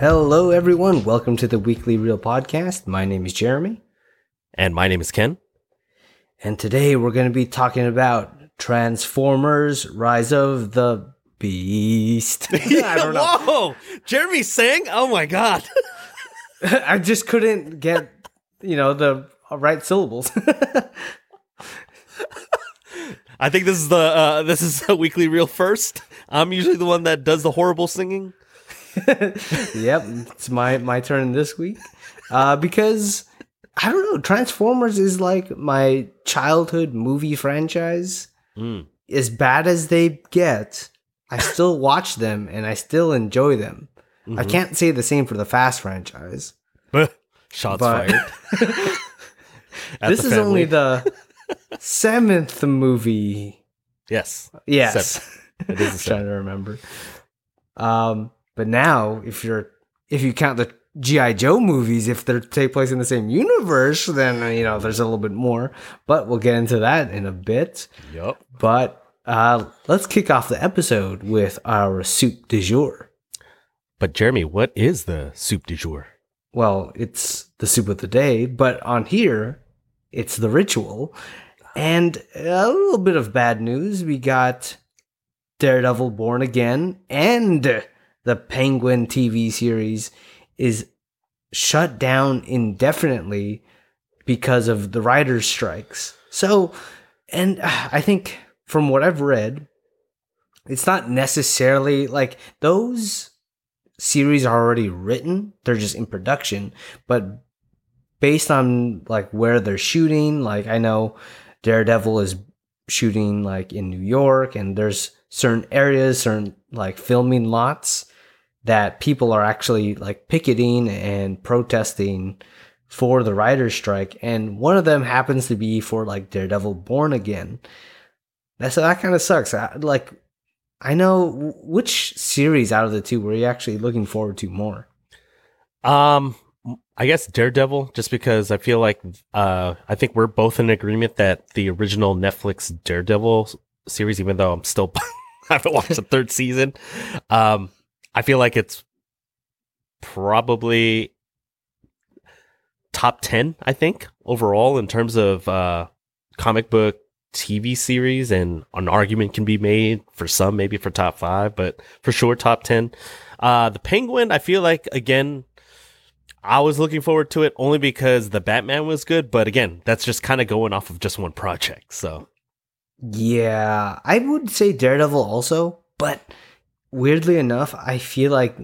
Hello, everyone. Welcome to the Weekly Reel Podcast. My name is Jeremy, And my name is Ken. and today we're going to be talking about Transformers Rise of the Beast. I don't know. Whoa! Jeremy sang? Oh my god. I just couldn't get, you know, the right syllables. I think this is the uh this is a weekly reel first. I'm usually the one that does the horrible singing. Yep, it's my my turn this week. Uh, because I don't know, Transformers is like my childhood movie franchise. Mm. As bad as they get, I still watch them and I still enjoy them. I Mhm. can't say the same for the Fast franchise. Shots But- fired. This is only the seventh movie. Yes. Yes. It is I'm trying to remember. Um, but now if you're if you count the GI Joe movies, if they take place in the same universe, then you know there's a little bit more. But we'll get into that in a bit. Yup. But uh, let's kick off the episode with our soup du jour. But Jeremy, what is the soup du jour? Well, it's the soup of the day, but on here, it's the ritual. And a little bit of bad news. We got Daredevil Born Again and the Penguin TV series is shut down indefinitely because of the writers' strikes. So, and uh, I think from what I've read, it's not necessarily like those series are already written, they're just in production, but based on like where they're shooting, like I know Daredevil is shooting like in New York and there's certain areas, certain like filming lots that people are actually like picketing and protesting for the writer's strike and one of them happens to be for like Daredevil Born Again. That's that kind of sucks. I, like I know which series out of the two were you actually looking forward to more? Um I guess Daredevil, just because I feel like uh I think we're both in agreement that the original Netflix Daredevil series, even though I'm still I haven't watched the third season, um, I feel like it's probably top ten, I think, overall in terms of uh comic book TV series and an argument can be made for some, maybe for top five, but for sure top ten. Uh the Penguin, I feel like again I was looking forward to it only because the Batman was good, but again, that's just kind of going off of just one project. So, Yeah, I would say Daredevil also, but weirdly enough, I feel like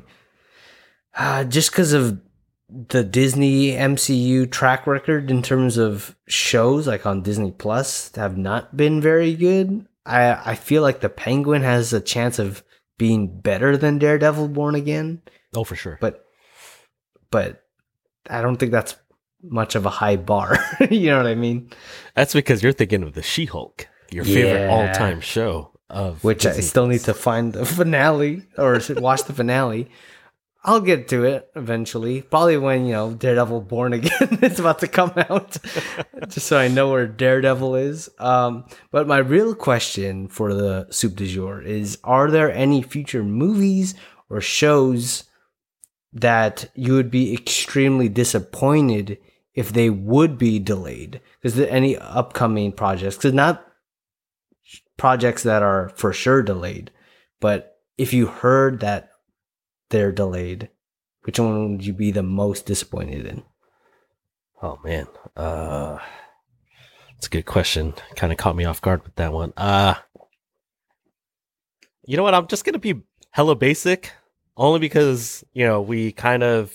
uh, just because of the Disney MCU track record in terms of shows, like on Disney Plus, have not been very good. I I feel like the Penguin has a chance of being better than Daredevil Born Again, oh, for sure. but but I don't think that's much of a high bar. you know what I mean? That's because you're thinking of the She Hulk, your favorite all time show of which I still need to find the finale or should watch the finale. I'll get to it eventually. Probably when, you know, Daredevil Born Again is about to come out. just so I know where Daredevil is. Um, but my real question for the soup du jour is are there any future movies or shows that you would be extremely disappointed if they would be delayed? Is there any upcoming projects, because not projects that are for sure delayed, but if you heard that they're delayed, which one would you be the most disappointed in? Oh man, uh, it's a good question. Kind of caught me off guard with that one. Uh, you know what? I'm just gonna be hella basic, only because you know we kind of,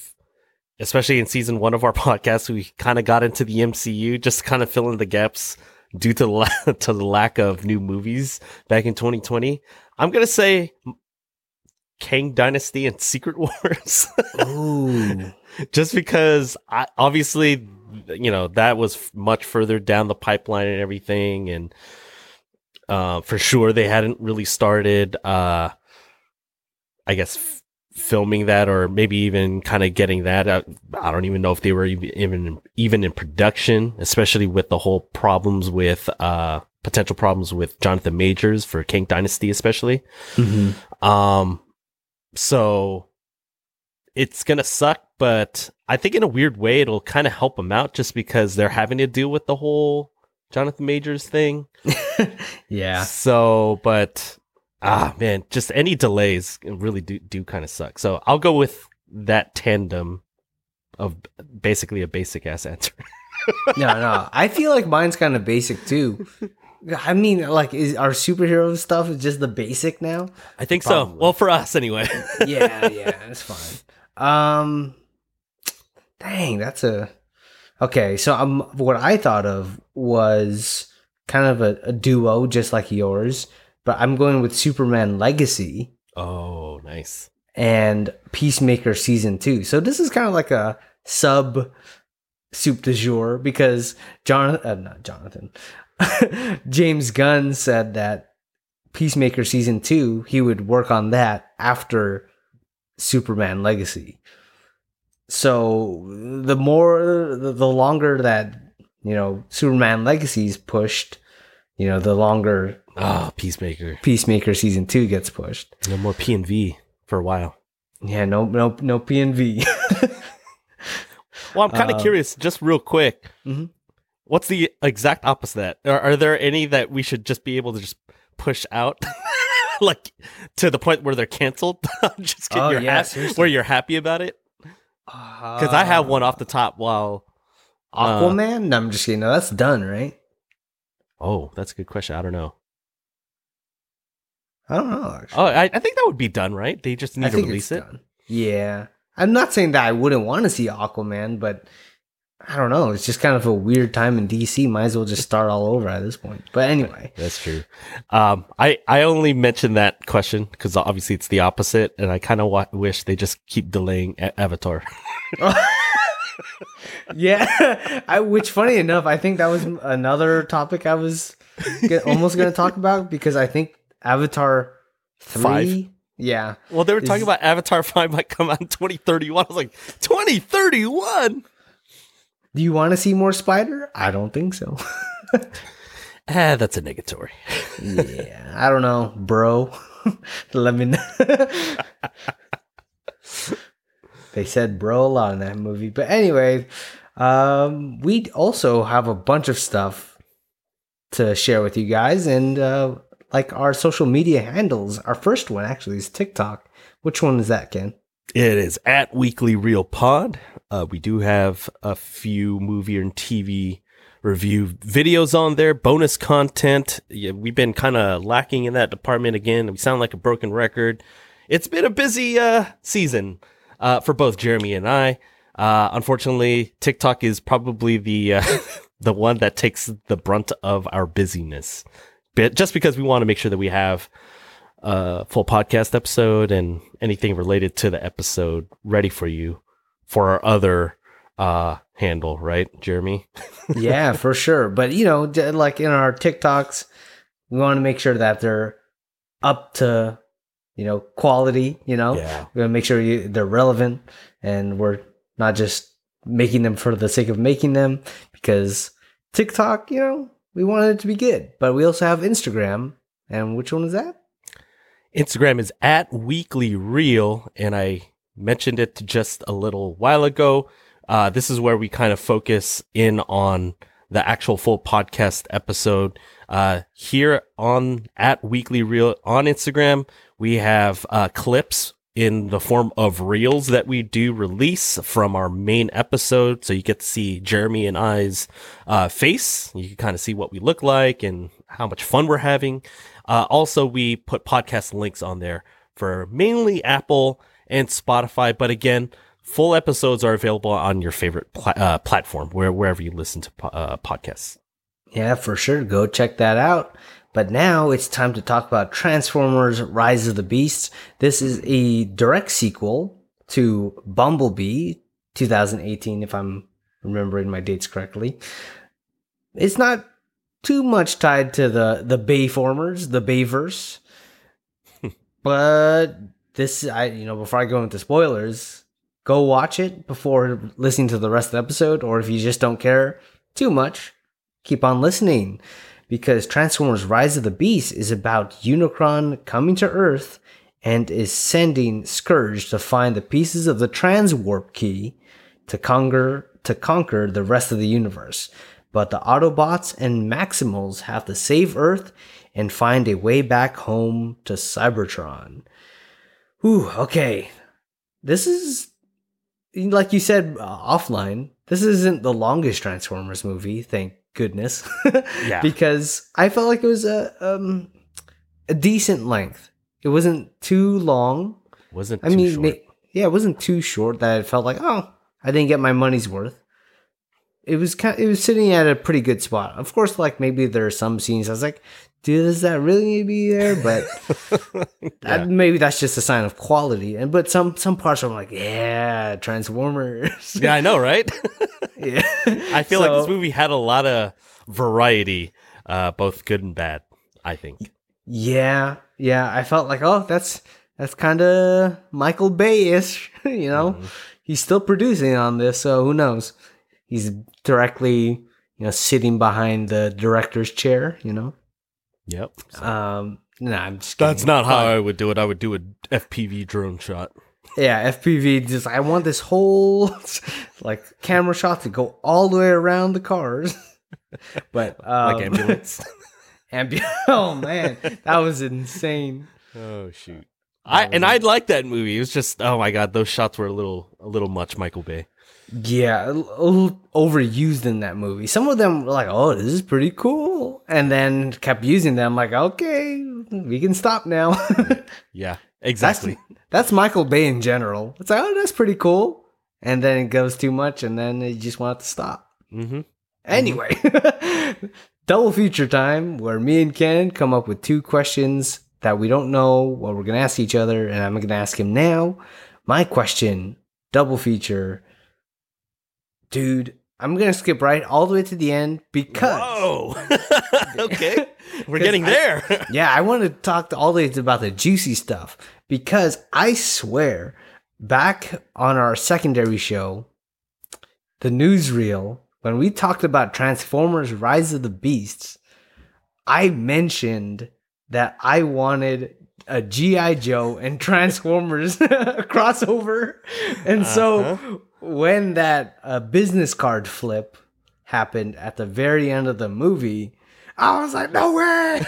especially in season one of our podcast, we kind of got into the MCU, just kind of fill in the gaps due to the la- to the lack of new movies back in 2020. I'm gonna say Kang Dynasty and Secret Wars. Ooh. just because I obviously you know that was f- much further down the pipeline and everything and uh for sure they hadn't really started uh i guess filming that or maybe even kind of getting that out. i don't even know if they were even even even in production especially with the whole problems with uh potential problems with jonathan majors for Kang Dynasty especially Mm-hmm. um, so it's gonna suck, but I think in a weird way it'll kind of help them out just because they're having to deal with the whole Jonathan Majors thing. yeah. So, but ah man, just any delays really do do kind of suck. So I'll go with that tandem of basically a basic ass answer. no, no. I feel like mine's kind of basic too. I mean, like, is our superhero stuff is just the basic now? I think so. Well, for us anyway. yeah, yeah, it's fine. Um, dang, that's a okay. So, um, what I thought of was kind of a, a duo, just like yours, but I'm going with Superman Legacy oh, nice. and Peacemaker season two. So this is kind of like a sub soup du jour because Jonathan, uh, not Jonathan, James Gunn said that Peacemaker season two he would work on that after Superman Legacy. So the more, the longer that you know Superman Legacy is pushed, you know, the longer Oh, Peacemaker. Peacemaker season two gets pushed. No more P and V for a while. Yeah, no, no, no P and V. Well, I'm kind of Um, curious, just real quick. Mhm. What's the exact opposite of that? Are, are there any that we should just be able to just push out, like to the point where they're canceled? just get Oh, you're yeah, seriously. where you're happy about it? Because I have one off the top. While uh, Aquaman. no, I'm just kidding. No, that's done, right? oh, that's a good question. I don't know. I don't know. Actually. Oh, I, I think that would be done, right? They just I need to think release it. done. Yeah, I'm not saying that I wouldn't want to see Aquaman, but I don't know. It's just kind of a weird time in DC. Might as well just start all over at this point. But anyway, That's true. Um, I I only mentioned that question because obviously it's the opposite, and I kind of wa- wish they just keep delaying a- Avatar. yeah. I, which, funny enough, I think that was another topic I was get, almost going to talk about because I think Avatar three. Five. Yeah. Well, they were talking Is- about Avatar 5 might come out in 2031. I was like, 2031? Do you want to see more Spider? I don't think so. Ah, that's a negatory. yeah, I don't know, bro. Let me know. they said bro a lot in that movie. But anyway, um, we also have a bunch of stuff to share with you guys. And uh, like our social media handles, our first one actually is TikTok. Which one is that, Ken? It is at Weekly Reel Pod. Uh, we do have a few movie and TV review videos on there, bonus content. Yeah, we've been kind of lacking in that department again. We sound like a broken record. It's been a busy uh, season uh, for both Jeremy and I. Uh, unfortunately, TikTok is probably the uh, the one that takes the brunt of our busyness. But just because we want to make sure that we have a full podcast episode and anything related to the episode ready for you for our other uh handle, right, Jeremy? yeah, for sure. But you know, like in our TikToks, we want to make sure that they're up to, you know, quality. You know, Yeah. we want to make sure you, they're relevant, and we're not just making them for the sake of making them. Because TikTok, you know, we want it to be good, but we also have Instagram. And which one is that? Instagram is at weekly reel, and I mentioned it just a little while ago. Uh, this is where we kind of focus in on the actual full podcast episode. Uh, here on at weekly reel on Instagram, we have uh, clips in the form of reels that we do release from our main episode. So you get to see Jeremy and I's uh, face. You can kind of see what we look like and how much fun we're having. Uh, also, we put podcast links on there for mainly Apple and Spotify. But again, full episodes are available on your favorite uh, platform, where wherever you listen to po- uh, podcasts. Yeah, for sure. Go check that out. But now it's time to talk about Transformers Rise of the Beasts. This is a direct sequel to Bumblebee 2018, if I'm remembering my dates correctly. It's not too much tied to the, the Bayformers, the Bayverse. but this, I you know, before I go into spoilers, go watch it before listening to the rest of the episode, or if you just don't care too much, keep on listening because Transformers Rise of the Beast is about Unicron coming to Earth and is sending Scourge to find the pieces of the transwarp key to conquer to conquer the rest of the universe. But the Autobots and Maximals have to save Earth and find a way back home to Cybertron. Whew, okay. This is like you said uh, offline. This isn't the longest Transformers movie, thank goodness. Yeah. because I felt like it was a um a decent length. It wasn't too long. Wasn't I too mean, short. ma- yeah, it wasn't too short that it felt like, oh, I didn't get my money's worth. It was kind. of, it was sitting at a pretty good spot. Of course, like maybe there are some scenes I was like, dude, does that really need to be there? But that, maybe that's just a sign of quality. And but some some parts I'm like, yeah, Transformers. yeah, I know, right? yeah. I feel like this movie had a lot of variety, uh, both good and bad. I think. Yeah, yeah. I felt like, oh, that's that's kind of Michael Bay-ish. you know, Mm-hmm. he's still producing on this, so who knows? He's directly, you know, sitting behind the director's chair. You know, Yep. So- um, no, I'm just. That's not how I would do it. I would do a FPV drone shot. Yeah, FPV. Just I want this whole like camera shot to go all the way around the cars. but um, Like ambulance. ambu- oh man, that was insane. oh shoot. I and I like that movie. It was just oh my god, those shots were a little a little much, Michael Bay. Yeah, a little overused in that movie. Some of them were like, "Oh, this is pretty cool," and then kept using them. Like, okay, we can stop now. Yeah, exactly. that's Michael Bay in general. It's like, oh, that's pretty cool, and then it goes too much, and then you just want it to stop. mm-hmm. Anyway, double feature time where me and Ken come up with two questions that we don't know what we're gonna ask each other, and I'm gonna ask him now. My question, double feature, dude. I'm gonna skip right all the way to the end because Whoa. okay. we're getting I- there. yeah, I want to talk to all the way about the juicy stuff because I swear, back on our secondary show, the newsreel, when we talked about Transformers: Rise of the Beasts, I mentioned that I wanted a GI Joe and Transformers crossover, and so Uh-huh. when when that uh, business card flip happened at the very end of the movie, I was like, "No way!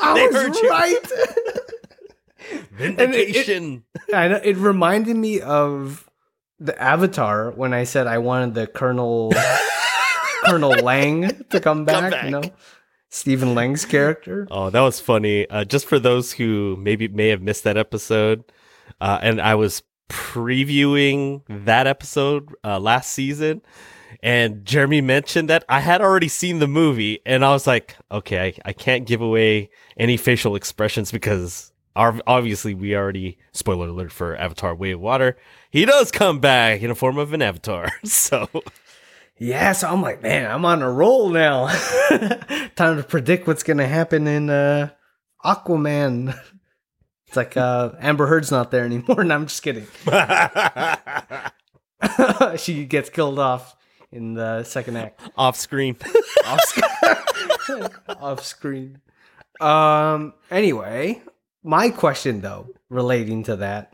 I They was heard you. right." Vindication. I know it reminded me of the Avatar when I said I wanted the Colonel Colonel Lang to come back. back. You know, Stephen Lang's character. Oh, that was funny. Uh, just for those who maybe may have missed that episode, uh, and I was previewing that episode uh, last season, and Jeremy mentioned that I had already seen the movie, and I was like, okay, I, I can't give away any facial expressions because our, obviously we already spoiler alert for Avatar: Way of Water. He does come back in the form of an avatar, so Yeah, so I'm like, man, I'm on a roll now. Time to predict what's gonna happen in uh, Aquaman. It's like uh, Amber Heard's not there anymore, and I'm just kidding. she gets killed off in the second act. off screen. off, sc- off screen. Um. Anyway, my question though, relating to that,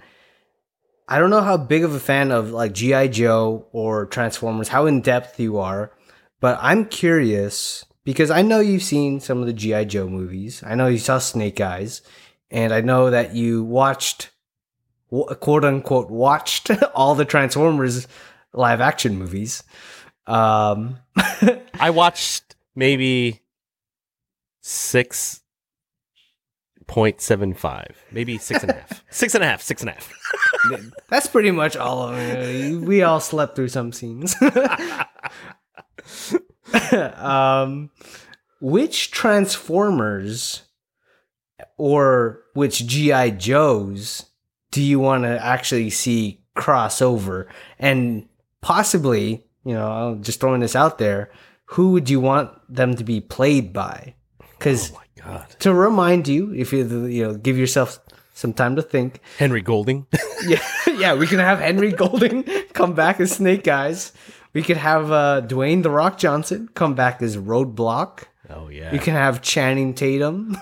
I don't know how big of a fan of like GI Joe or Transformers, how in depth you are, but I'm curious because I know you've seen some of the GI Joe movies. I know you saw Snake Eyes, and I know that you watched, quote unquote, watched all the Transformers live action movies. Um. I watched maybe six point seven five, maybe six and a half, six and a half, six and a half. That's pretty much all of it. We all slept through some scenes. um, which Transformers or which GI Joes do you want to actually see crossover? And possibly, you know, I'm just throwing this out there. Who would you want them to be played by? Because Oh my god, to remind you, if you you know, give yourself some time to think. Henry Golding. Yeah, yeah, we can have Henry Golding come back as Snake Eyes. We could have uh, Dwayne the Rock Johnson come back as Roadblock. oh yeah, We can have Channing Tatum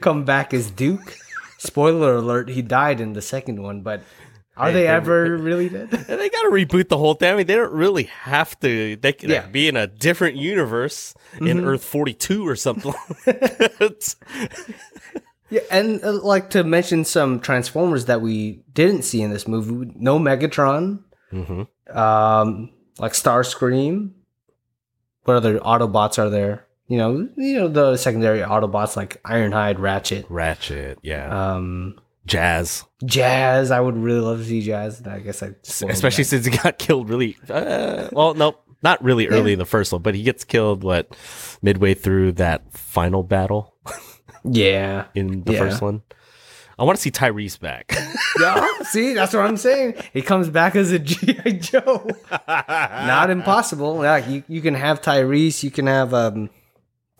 come back as Duke. Spoiler alert: he died in the second one, but are they they- ever really dead? They got to reboot the whole thing. I mean, they don't really have to. They could Yeah. Mm-hmm. be in a different universe in Earth 42 or something. Yeah, and uh, like to mention some Transformers that we didn't see in this movie. No Megatron, Mhm. um, like Starscream. What other Autobots are there? You know, you know the secondary Autobots like Ironhide, Ratchet, Ratchet, yeah. um, Jazz. Jazz. I would really love to see Jazz. I guess I Especially since he got killed really. Uh, well, nope, not really early in the first one, but he gets killed, what, midway through that final battle yeah. in the Yeah. first one? I want to see Tyrese back. Yeah, see, that's what I'm saying. He comes back as a GI Joe. Not impossible. Yeah, you, you can have Tyrese, you can have um,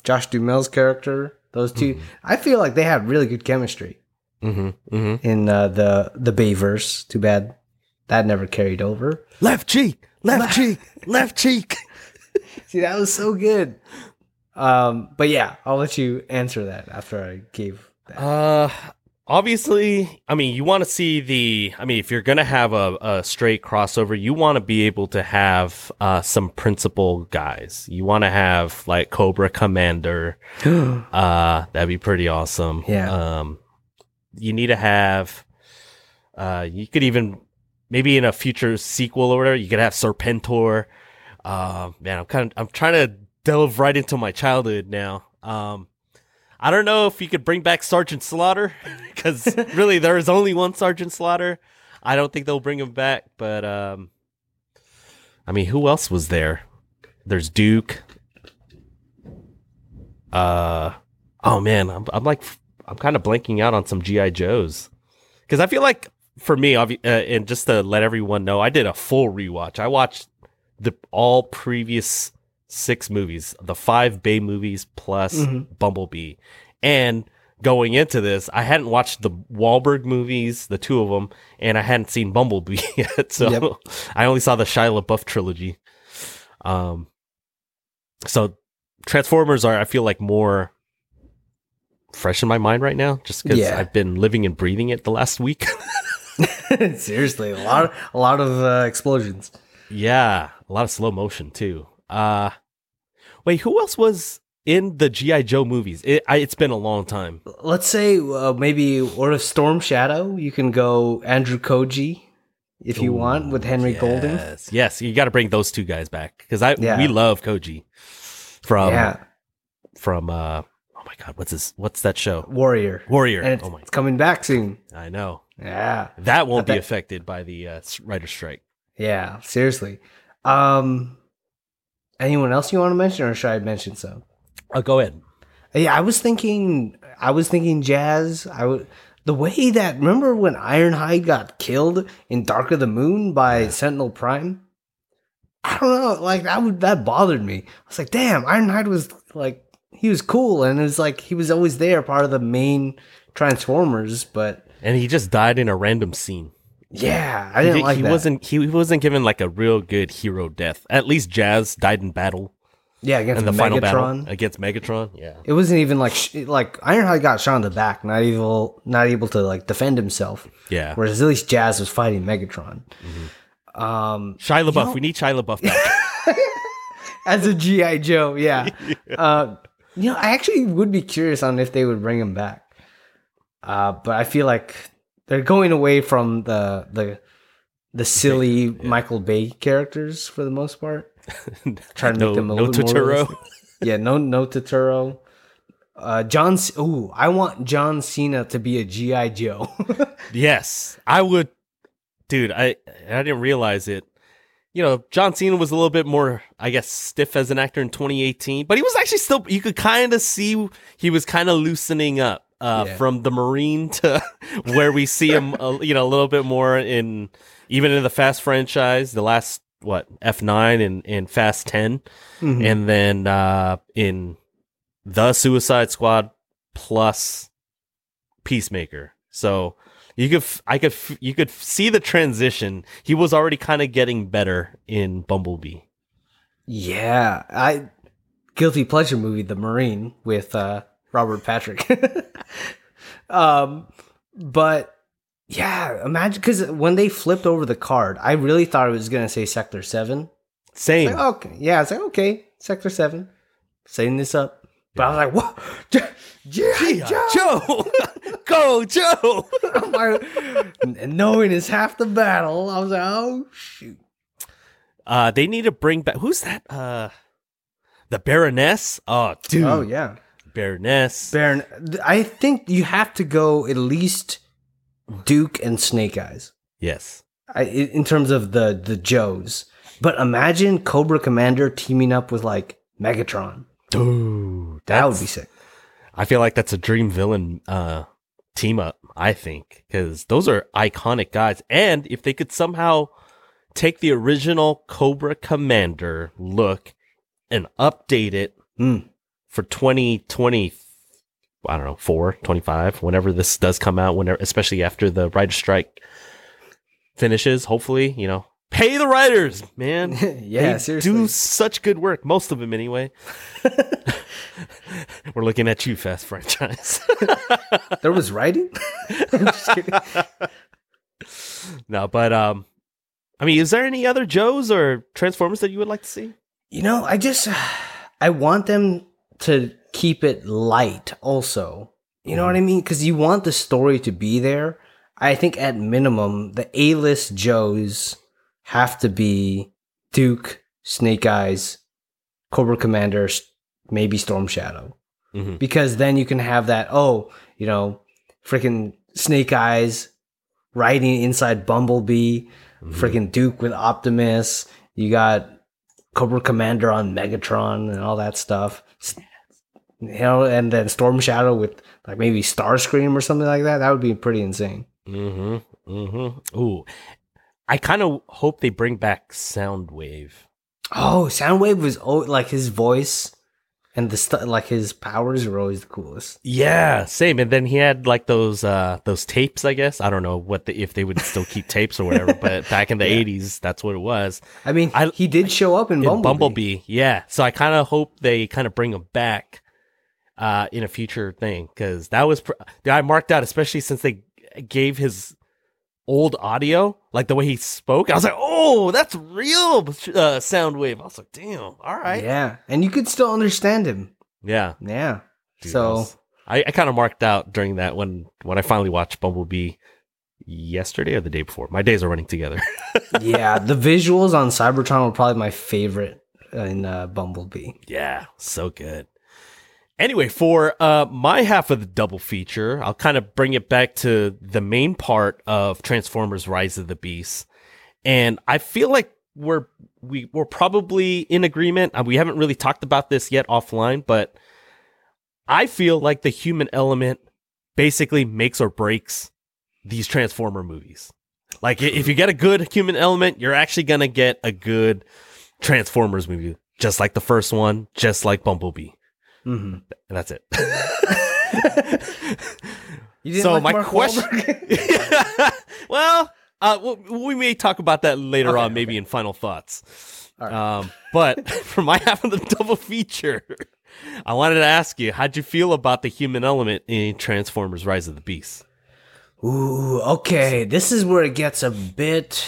Josh Duhamel's character. Those 2 I feel like they have really good chemistry hmm hmm in uh, the the Bayverse. Too bad that never carried over. Left cheek, left cheek, left cheek. See, that was so good. Um, but yeah, I'll let you answer that after I gave that. Uh, obviously, I mean, you want to see the. I mean, if you're gonna have a, a straight crossover, you want to be able to have uh, some principal guys. You want to have like Cobra Commander. Uh, that'd be pretty awesome. Yeah. Um, you need to have. Uh, you could even maybe in a future sequel or whatever, you could have Serpentor. Uh, man, I'm kind of I'm trying to delve right into my childhood now. Um, I don't know if you could bring back Sergeant Slaughter because really there is only one Sergeant Slaughter. I don't think they'll bring him back, but um, I mean, who else was there? There's Duke. Uh, oh man, I'm I'm like I'm kind of blanking out on some GI Joes because I feel like for me, uh, and just to let everyone know, I did a full rewatch. I watched the all previous six movies, the five Bay movies plus Mhm. Bumblebee, and going into this, I hadn't watched the Wahlberg movies, the two of them, and I hadn't seen Bumblebee yet, so Yep. I only saw the Shia LaBeouf trilogy. Um, so Transformers are, I feel like, more fresh in my mind right now, just because Yeah. I've been living and breathing it the last week. Seriously, a lot, a lot of uh, explosions. yeah, a lot of slow motion too. Uh wait, who else was in the GI Joe movies? It, I, it's been a long time. Let's say uh, maybe or a Storm Shadow. You can go Andrew Koji if you want with Henry Golding. Yes, yes, you got to bring those two guys back because I Yeah. we love Koji from yeah, from uh my god, what's this? What's that show? Warrior, Warrior. and it's, oh my, it's coming back soon. I know Yeah, that won't be affected by the uh, writer strike. yeah. Seriously. Um, anyone else you want to mention, or should I mention some? Oh, go ahead. Yeah, I was thinking. I was thinking jazz. I would. The way that remember when Ironhide got killed in Dark of the Moon by Sentinel Prime. I don't know, like that would that bothered me. I was like, damn, Ironhide was like he was cool, and it was like he was always there, part of the main Transformers. But And he just died in a random scene. yeah, I He, didn't di- like he that. wasn't he wasn't given like a real good hero death. At least Jazz died in battle yeah against in the Megatron. final battle against Megatron. Yeah. It wasn't even like sh- like Ironhide got shot in the back, not able not able to like defend himself. Yeah. Whereas at least Jazz was fighting Megatron. Mm-hmm. Um, Shia LaBeouf. know- we need Shia LaBeouf back. as a GI Joe, yeah. Uh, you know, I actually would be curious on if they would bring him back. Uh, but I feel like they're going away from the the the silly Michael Bay characters for the most part. Trying to no, make them a no little more Turturro. realistic. yeah, no, no Turturro. Uh, John. C- Ooh, I want John Cena to be a GI Joe. Yes, I would, dude. I I didn't realize it. You know, John Cena was a little bit more, I guess, stiff as an actor in 2018, but he was actually still. You could kind of see he was kind of loosening up uh, Yeah. from the Marine to where we see him, uh, you know, a little bit more in even in the Fast franchise. The last what F9 and and Fast 10, Mhm. and then uh, in the Suicide Squad plus Peacemaker. So you could, f- I could, f- you could see the transition. He was already kind of getting better in Bumblebee. Yeah, I guilty pleasure movie, The Marine with uh, Robert Patrick. um, but yeah, imagine because when they flipped over the card, I really thought it was gonna say Sector Seven. Same. Like, okay, yeah, it's like okay, Sector Seven, setting this up. But I was like, what? Yeah, Joe. Joe, go Joe. Knowing is half the battle. I was like, oh shoot. Uh, they need to bring back. Who's that? Uh, the Baroness. Oh, dude. Oh yeah, Baroness. Baron. I think you have to go at least Duke and Snake Eyes. yes. I, in terms of the the Joes. But imagine Cobra Commander teaming up with like Megatron. Dude, That would be sick. I feel like that's a dream villain uh, team up. I think because those are iconic guys, and if they could somehow take the original Cobra Commander look and update it Mm. for 2020 I don't know, 4, 25, whenever this does come out, whenever especially after the writer strike finishes, hopefully, you know. Pay the writers, man. yeah, they seriously. do such good work, most of them anyway. We're looking at you, Fast Franchise. There was writing. I'm just kidding. no, but um, I mean, is there any other Joes or Transformers that you would like to see? You know, I just I want them to keep it light. Also, you know what I mean? Because you want the story to be there. I think at minimum, the A list Joes have to be Duke, Snake Eyes, Cobra Commander, maybe Storm Shadow. Mhm. because then you can have that oh you know freaking snake eyes riding inside bumblebee Mm-hmm. freaking duke with optimus you got cobra commander on megatron and all that stuff you know and then storm shadow with like maybe starscream or something like that that would be pretty insane Mm-hmm. Mm-hmm. Ooh, I kind of hope they bring back Soundwave. oh soundwave was oh like his voice and the like his powers were always the coolest Yeah, same. And then he had like those uh those tapes, I guess. I don't know what the if they would still keep tapes or whatever, but back in the Yeah. 80s, that's what it was. i mean I- he did show up in In bumblebee, Bumblebee. Yeah. So I kind of hope they kind of bring him back uh in a future thing cuz that was pr- I marked out especially since they gave his old audio, like the way he spoke. I was like, "Oh, that's real uh, Soundwave." I was like, "Damn. All right." yeah and you could still understand him Yeah. yeah Dude, so I, was- I, I kind of marked out during that when when I finally watched Bumblebee yesterday or the day before. My days are running together. yeah, the visuals on Cybertron were probably my favorite in uh, Bumblebee. yeah, so good. Anyway, for uh, my half of the double feature, I'll kind of bring it back to the main part of Transformers: Rise of the Beast, and I feel like we're we we're probably in agreement. Uh, we haven't really talked about this yet offline, but I feel like the human element basically makes or breaks these Transformer movies. Like if you get a good human element, you're actually gonna get a good Transformers movie, just like the first one, just like Bumblebee. Mm-hmm. And that's it. You didn't So like my Mark question- well, uh, we- we may talk about that later Okay, on, maybe in final thoughts. Right. Um, but for my half of the double feature, I wanted to ask you, how'd you feel about the human element in Transformers: Rise of the Beast? Ooh, okay. This is where it gets a bit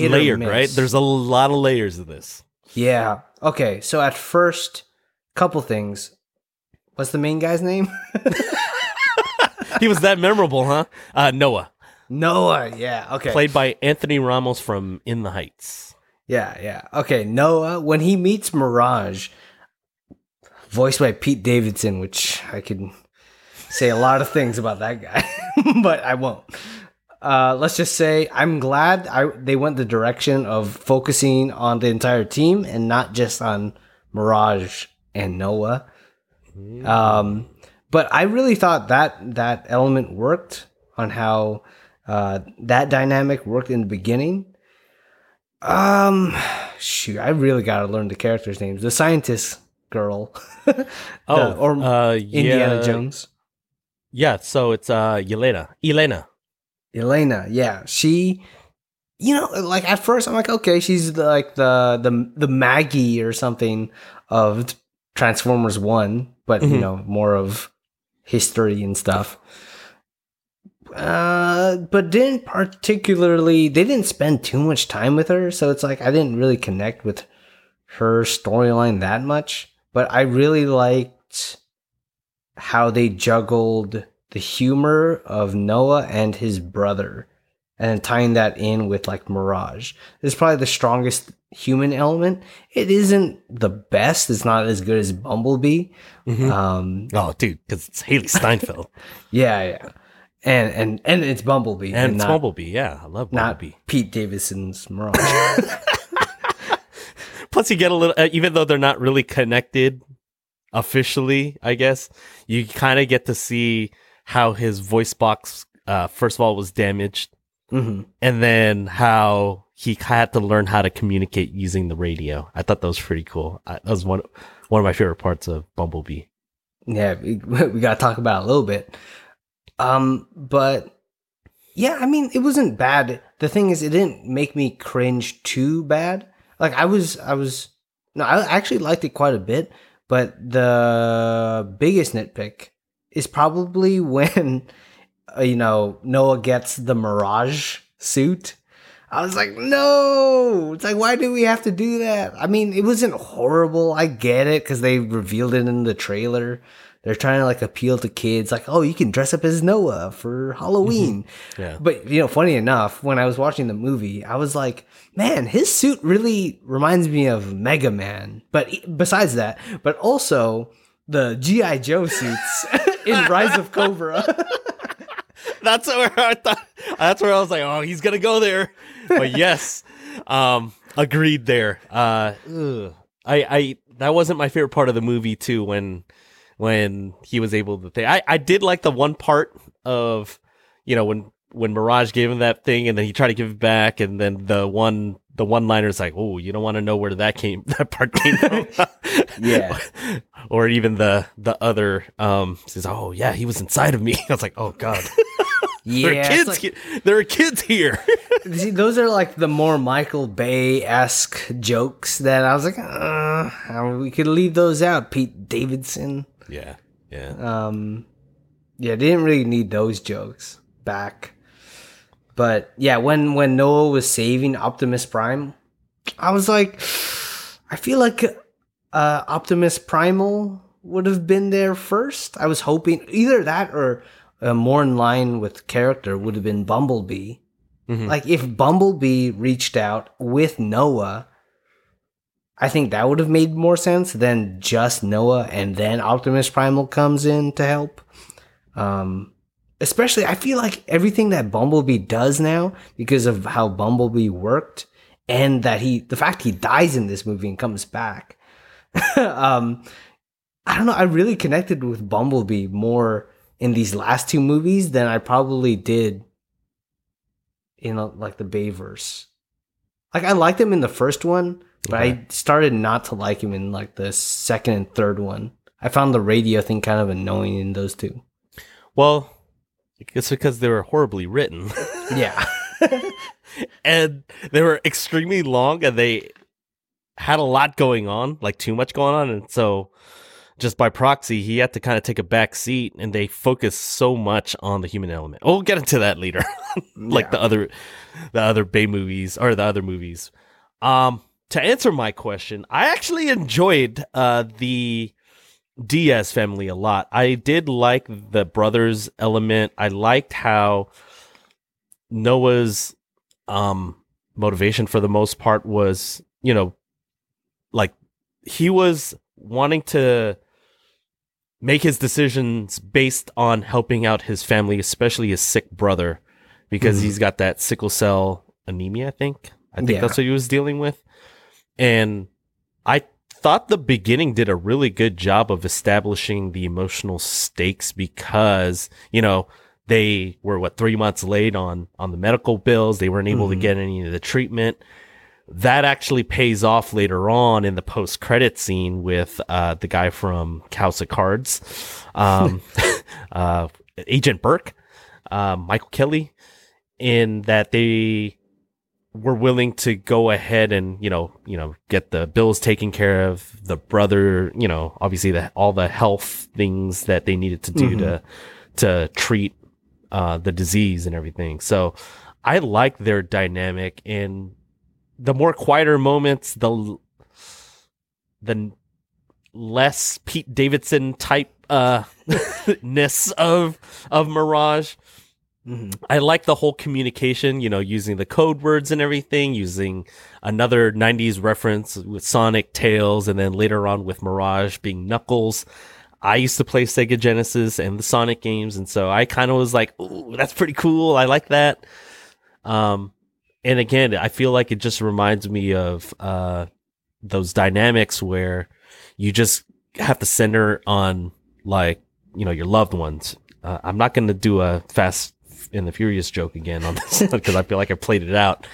Layered, right? There's a lot of layers of this. yeah. Okay, so at first, couple things. What's the main guy's name? He was that memorable, huh? Uh, Noah, Noah. Yeah. Okay. played by Anthony Ramos from In the Heights. Yeah, yeah. Okay, Noah, when he meets Mirage, voiced by Pete Davidson, which I could say a lot of things about that guy, but I won't. Uh, let's just say I'm glad I they went the direction of focusing on the entire team and not just on Mirage and Noah. Um, but I really thought that that element worked on how uh, that dynamic worked in the beginning. Um, shoot, I really got to learn the characters' names. The scientist girl, Oh, The- or uh, Indiana yeah, Jones, Yeah, so it's uh, Yelena. Elena. Elena. Yeah, she. You know, like at first, I'm like, okay, she's the, like the the the Maggie or something of Transformers One, but you Mhm. know, more of history and stuff. uh, but didn't particularly. They didn't spend too much time with her, so it's like I didn't really connect with her storyline that much. But I really liked how they juggled the humor of Noah and his brother, and then tying that in with like Mirage. This is probably the strongest human element. It isn't the best. It's not as good as Bumblebee. Mhm. Um, Oh, dude, because it's Hailee Steinfeld yeah, yeah, and and and it's Bumblebee and it's not, Bumblebee. Yeah, I love Bumblebee. not. Pete Davidson's Mirage. Plus, you get a little, uh, even though they're not really connected officially, I guess, you kind of get to see how his voice box, uh, first of all, was damaged, hmm and then how he had to learn how to communicate using the radio. I thought that was pretty cool. I, that was one one of my favorite parts of Bumblebee. Yeah, we, we got to talk about it a little bit. Um, but yeah, I mean, it wasn't bad. The thing is, it didn't make me cringe too bad. Like I was, I was, no, I actually liked it quite a bit. But the biggest nitpick is probably when, Uh, you know, Noah gets the Mirage suit. I was like, no. It's like, why do we have to do that? I mean, it wasn't horrible. I get it because they revealed it in the trailer. They're trying to like appeal to kids, like, oh, you can dress up as Noah for Halloween. Mm-hmm. Yeah. But you know, funny enough, when I was watching the movie, I was like, man, his suit really reminds me of Mega Man. But besides that, but also the GI Joe suits in Rise of Cobra. That's where I thought. That's where I was like, oh, he's gonna go there. But yes, um, agreed there. Uh, ugh. I, I, that wasn't my favorite part of the movie too. When, when he was able to think, I, I did like the one part of, you know, when when Mirage gave him that thing and then he tried to give it back, and then the one the one liner is like, oh, you don't want to know where that came that part came from. Yeah. or even the the other um says, oh yeah, he was inside of me. I was like, oh god. there are yeah, kids. like- he- there are kids here. See, those are like the more Michael Bay esque jokes that I was like, uh, we could leave those out. Pete Davidson. yeah, yeah. Um, yeah, didn't really need those jokes back. But yeah, when when Noah was saving Optimus Prime, I was like, I feel like uh, Optimus Primal would have been there first. I was hoping either that or uh, more in line with character would have been Bumblebee. Mhm. Like if Bumblebee reached out with Noah, I think that would have made more sense than just Noah and then Optimus Primal comes in to help. Um, especially, I feel like everything that Bumblebee does now, because of how Bumblebee worked, and that he, the fact he dies in this movie and comes back, um, I don't know. I really connected with Bumblebee more in these last two movies than I probably did in uh, like the Bayverse. Like I liked him in the first one, but I started not to like him in like the second and third one. I found the radio thing kind of annoying in those two. Well, it's because they were horribly written, Yeah. and they were extremely long, and they had a lot going on, like too much going on, and so just by proxy, he had to kind of take a back seat, and they focused so much on the human element. Oh, we'll get into that later. like Yeah. the other the other Bay movies or the other movies. Um to answer my question, I actually enjoyed uh the Diaz family a lot. I did like the brothers element. I liked how Noah's um motivation for the most part was, you know, like he was wanting to make his decisions based on helping out his family, especially his sick brother, because Mhm. he's got that sickle cell anemia. I think. I think Yeah. that's what he was dealing with, and I thought the beginning did a really good job of establishing the emotional stakes because you know they were what three months late on on the medical bills. They weren't able to Mhm. get any of the treatment that actually pays off later on in the post credit scene with uh, the guy from House of Cards, um, uh, Agent Burke, uh, Michael Kelly, in that they were willing to go ahead and you know you know get the bills taken care of the brother you know obviously the all the health things that they needed to do to to treat uh, the disease and everything. So I like their dynamic and the more quieter moments, the the less Pete Davidson type uh ness of of Mirage. Mhm. I like the whole communication, you know, using the code words and everything, using another 90s reference with Sonic Tails, and then later on with Mirage being Knuckles. I used to play Sega Genesis and the Sonic games, and so I kind of was like, "Ooh, that's pretty cool. I like that." Um, and again, I feel like it just reminds me of uh, those dynamics where you just have to center on like you know your loved ones. Uh, I'm not going to do a Fast and the Furious joke again on this because I feel like I played it out.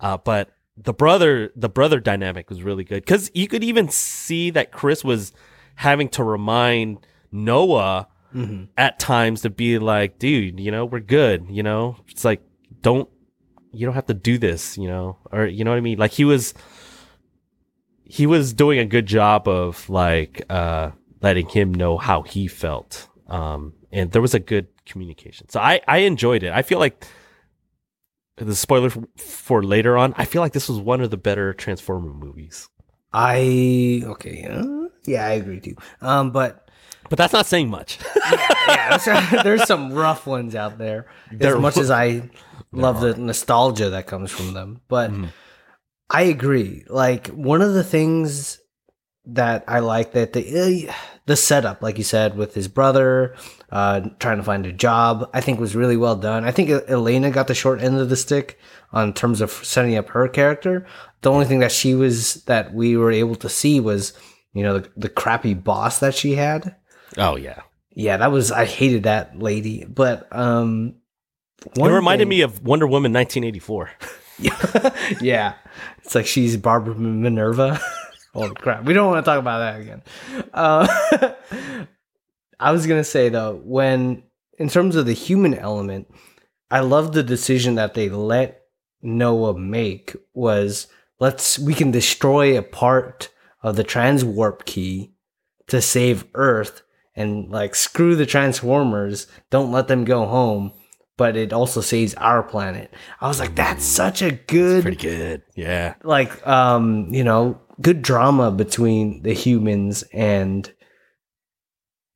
Uh, but the brother, the brother dynamic was really good because you could even see that Chris was having to remind Noah Mhm. at times to be like, dude, you know, we're good. You know, it's like, don't, you don't have to do this, you know, or, you know what I mean? Like he was, he was doing a good job of like, uh, letting him know how he felt. Um, and there was a good communication. So I, I enjoyed it. I feel like the spoiler f- for later on, I feel like this was one of the better Transformer movies. I okay, uh, yeah, I agree too. Um, but But that's not saying much. yeah, there's, there's some rough ones out there. As much as I love the nostalgia that comes from them, but Mhm. I agree. Like one of the things that I like that the uh, the setup, like you said, with his brother uh, trying to find a job, I think was really well done. I think Elena got the short end of the stick on terms of setting up her character. The only thing that she was that we were able to see was you know the, the crappy boss that she had. Oh yeah. Yeah, that was I hated that lady, but um, it reminded me of Wonder Woman 1984. yeah, it's like she's Barbara Minerva. Holy crap! We don't want to talk about that again. Uh, I was gonna say though, when in terms of the human element, I love the decision that they let Noah make was let's we can destroy a part of the transwarp key to save Earth and like screw the Transformers, don't let them go home, but it also saves our planet. I was like, that's such a good Pretty good. Yeah. like um you know good drama between the humans and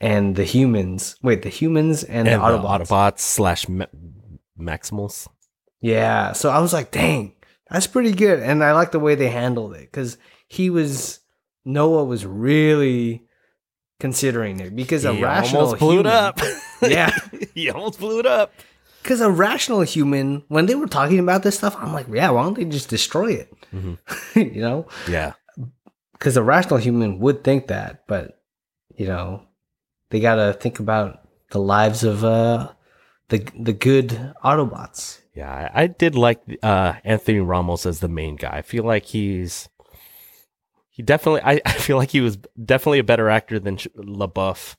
and the humans wait the humans and, And the the autobots Autobots slash Ma- Maximals. yeah so i was like dang that's pretty good and i like the way they handled it because he was noah was really considering it because a He rational almost blew it human- up. Yeah. he almost blew it up. because a rational human when they were talking about this stuff i'm like yeah why don't they just destroy it Mhm. you know Yeah. because a rational human would think that, but you know, they gotta think about the lives of uh the the good Autobots. Yeah, I, did like uh, Anthony Ramos as the main guy. I feel like he's he definitely. I, I feel like he was definitely a better actor than LaBeouf,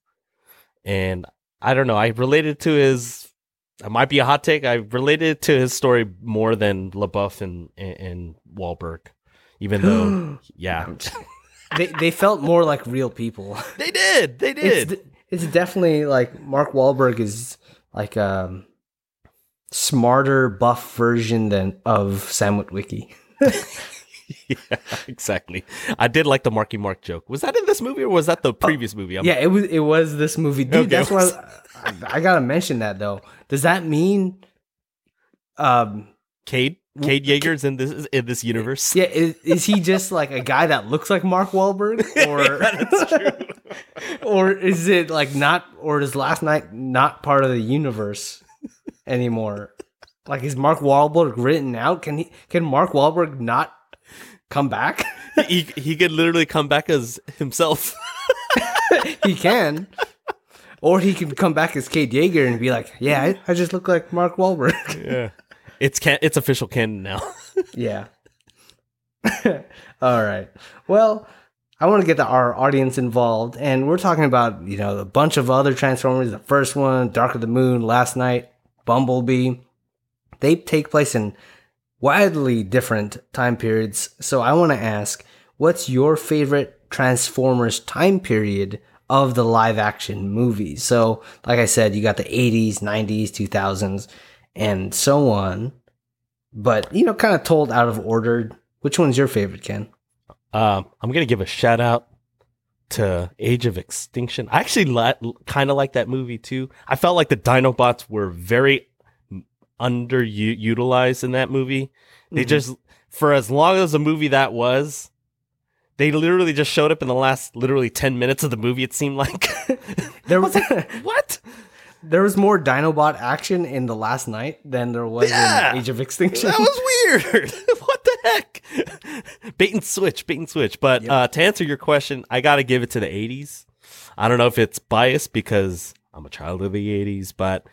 and I don't know. I related to his. It might be a hot take. I related to his story more than LaBeouf and and, and Wahlberg, even though yeah, they they felt more like real people. they did. They did. It's definitely like Mark Wahlberg is like a smarter, buff version than of Sam Witwicky. yeah, exactly. I did like the Marky Mark joke. Was that in this movie or was that the previous movie? I'm- Yeah, it was it was this movie, dude. Okay, that's why was- I, I gotta mention that though. Does that mean um Cade Cade Yeager's in this in this universe. Yeah, is, is he just like a guy that looks like Mark Wahlberg, or or is it like not, or is Last Knight not part of the universe anymore? Like, is Mark Wahlberg written out? Can he? Can Mark Wahlberg not come back? he he could literally come back as himself. he can, or he can come back as Cade Yeager and be like, "Yeah, I, I just look like Mark Wahlberg." yeah, it's can it's official canon now. Yeah. All right. Well, I want to get the, our audience involved, and we're talking about you know a bunch of other Transformers. The first one, Dark of the Moon, Last Knight, Bumblebee. They take place in widely different time periods. So I want to ask, what's your favorite Transformers time period of the live action movies. So, like I said, you got the 80s, 90s, 2000s, and so on. But, you know, kind of told out of order. Which one's your favorite, Ken? Um, I'm gonna give a shout out to Age of Extinction. I actually li- kind of like that movie too. I felt like the Dinobots were very underutilized in that movie. They Mhm. just, for as long as the movie that was, they literally just showed up in the last literally 10 minutes of the movie, it seemed like. There was what? There was more Dinobot action in the Last Knight than there was Yeah. in Age of Extinction. That was weird. what the heck? bait and switch, bait and switch. But Yep. uh, to answer your question, I got to give it to the 80s. I don't know if it's biased because I'm a child of the 80s, but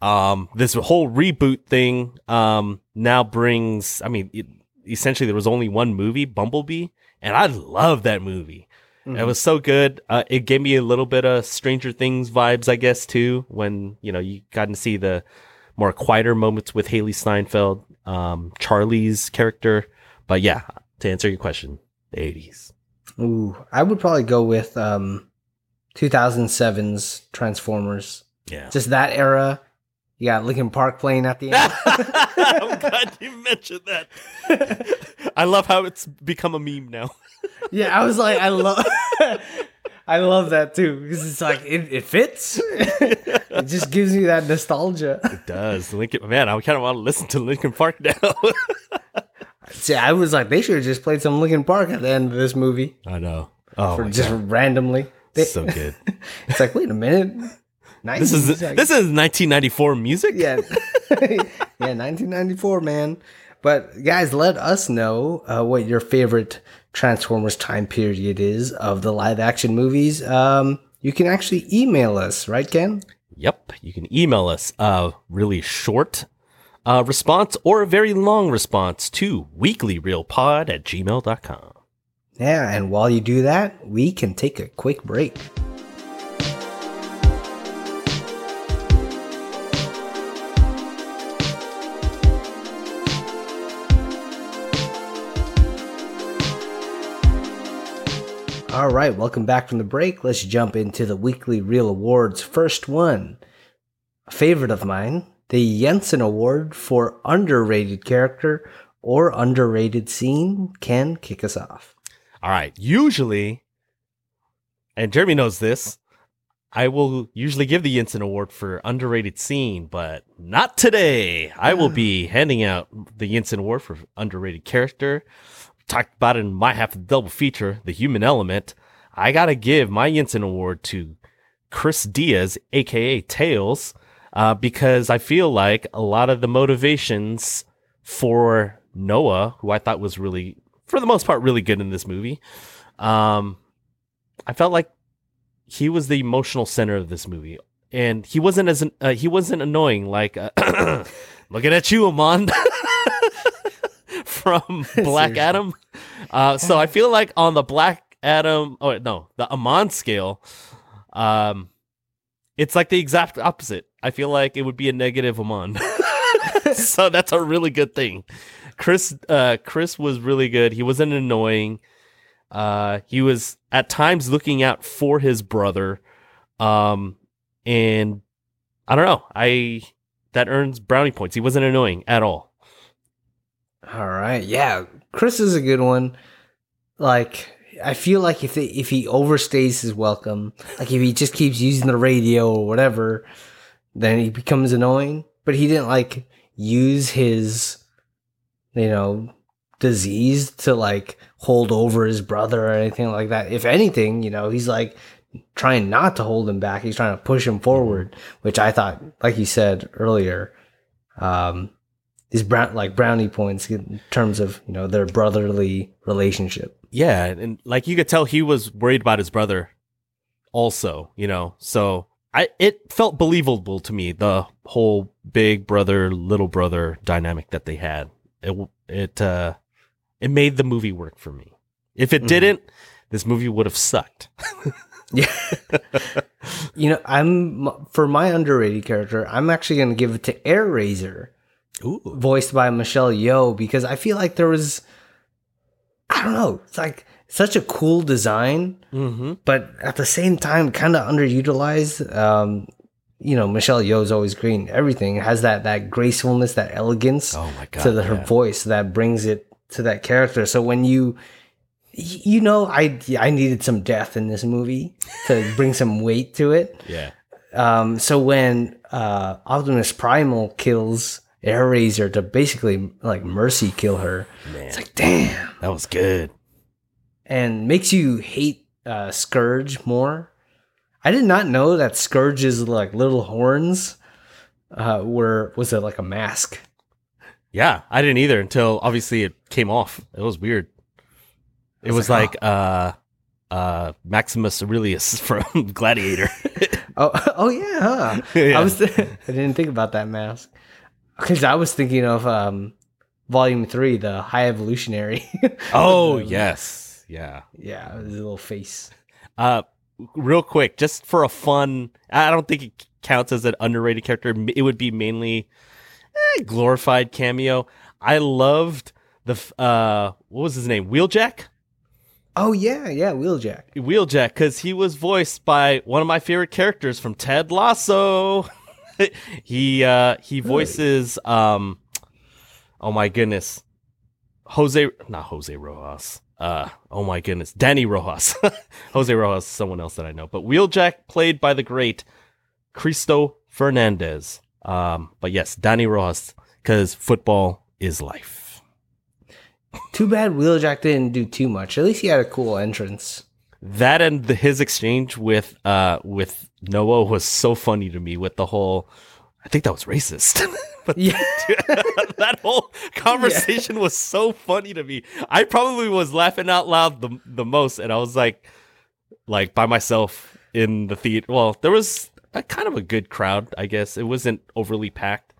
um, this whole reboot thing um, now brings, I mean, it, essentially there was only one movie, Bumblebee, and I love that movie. Mhm. It was so good. Uh, it gave me a little bit of Stranger Things vibes, I guess, too. When you know you got to see the more quieter moments with Hailee Steinfeld, um, Charlie's character. But yeah, to answer your question, the eighties. Ooh, I would probably go with um 2007's Transformers. Yeah. Just that era. You got Linkin Park playing at the end. I'm glad you mentioned that. I love how it's become a meme now. yeah, I was like, I love, I love that too because it's like it, it fits. it just gives me that nostalgia. It does. Linkin, man, I kind of want to listen to Linkin Park now. See, I was like, they should have just played some Linkin Park at the end of this movie I know. Oh, for just God. randomly. They- so good. it's like, wait a minute, This is like- this is 1994 music. yeah, yeah, 1994, man. But guys, let us know uh, what your favorite Transformers time period is of the live action movies. Um, you can actually email us, right, Ken? Yep. You can email us a really short uh, response or a very long response to weeklyreelpod at gmail.com. Yeah, and while you do that, we can take a quick break. All right, welcome back from the break. Let's jump into the weekly Reel Awards. First one, a favorite of mine, the Yinsen Award for underrated character or underrated scene. Ken kick us off. All right. Usually, and Jeremy knows this, I will usually give the Yinsen Award for underrated scene, but not today. I will ah. be handing out the Yinsen Award for underrated character. Talked about it in my half of the double feature, The Human Element. I got to give my Yinsen Award to Chris Diaz, aka Tails, uh, because I feel like a lot of the motivations for Noah, who I thought was really, for the most part, really good in this movie, um, I felt like he was the emotional center of this movie, and he wasn't as uh, he wasn't annoying like uh, looking at you, Amon. From Black. Adam, uh, so I feel like on the Black Adam, oh no, the Amon scale, um, it's like the exact opposite. I feel like it would be a negative Amon. so that's a really good thing. Chris uh Chris was really good. He wasn't annoying. Uh he was at times looking out for his brother. Um and I don't know. I that earns brownie points. He wasn't annoying at all. All right, yeah, Chris is a good one. Like, I feel like if if he overstays his welcome, like if he just keeps using the radio or whatever, then he becomes annoying. But he didn't like use his, you know, disease to like hold over his brother or anything like that. If anything, you know, he's like trying not to hold him back. He's trying to push him forward, which I thought, like you said earlier, um, these brown like brownie points in terms of you know their brotherly relationship. Yeah, and like you could tell he was worried about his brother also, you know. So I it felt believable to me the whole big brother little brother dynamic that they had. It it uh it made the movie work for me. If it Mhm. didn't, this movie would have sucked. Yeah, you know, I'm for my underrated character. I'm actually going to give it to Air Razor, Ooh. voiced by Michelle Yeoh, because I feel like there was, I don't know, it's like such a cool design, Mm-hmm. but at the same time, kind of underutilized. Um, you know, Michelle Yeoh's always great in everything. Has that that gracefulness, that elegance Oh my god. to the, her yeah. voice that brings it to that character. So when you, you know, I I needed some death in this movie to bring some weight to it. Yeah. Um, so when uh, Optimus Primal kills Airazor to basically like mercy kill her, Man, it's like damn, that was good. and makes you hate uh, Scourge more. I did not know that Scourge's like little horns uh, were was it like a mask? Yeah, I didn't either until obviously it came off. It was weird. It was was like, like uh uh Maximus Aurelius from Gladiator. Oh, oh yeah, huh? Yeah. I was I didn't think about that mask because I was thinking of um, Volume Three, the High Evolutionary. oh, The- yes. Yeah. yeah, his little face. Uh real quick, just for a fun I don't think it counts as an underrated character. It would be mainly eh, glorified cameo. I loved the uh what was his name? Wheeljack? Oh yeah, yeah, Wheeljack. Wheeljack because he was voiced by one of my favorite characters from Ted Lasso. he uh he voices um oh my goodness. Jose not Jose Rojas. Uh oh my goodness. Danny Rojas. Jose Rojas someone else that I know. But Wheeljack played by the great Cristo Fernandez. Um but yes Danny Rojas because football is life. Too bad Wheeljack didn't do too much. At least he had a cool entrance. that and the, his exchange with uh with Noah was so funny to me with the whole I think that was racist. but Yeah, that whole conversation was so funny to me. I probably was laughing out loud the the most and I was like like by myself in the theater. Well, there was a kind of a good crowd, I guess. It wasn't overly packed,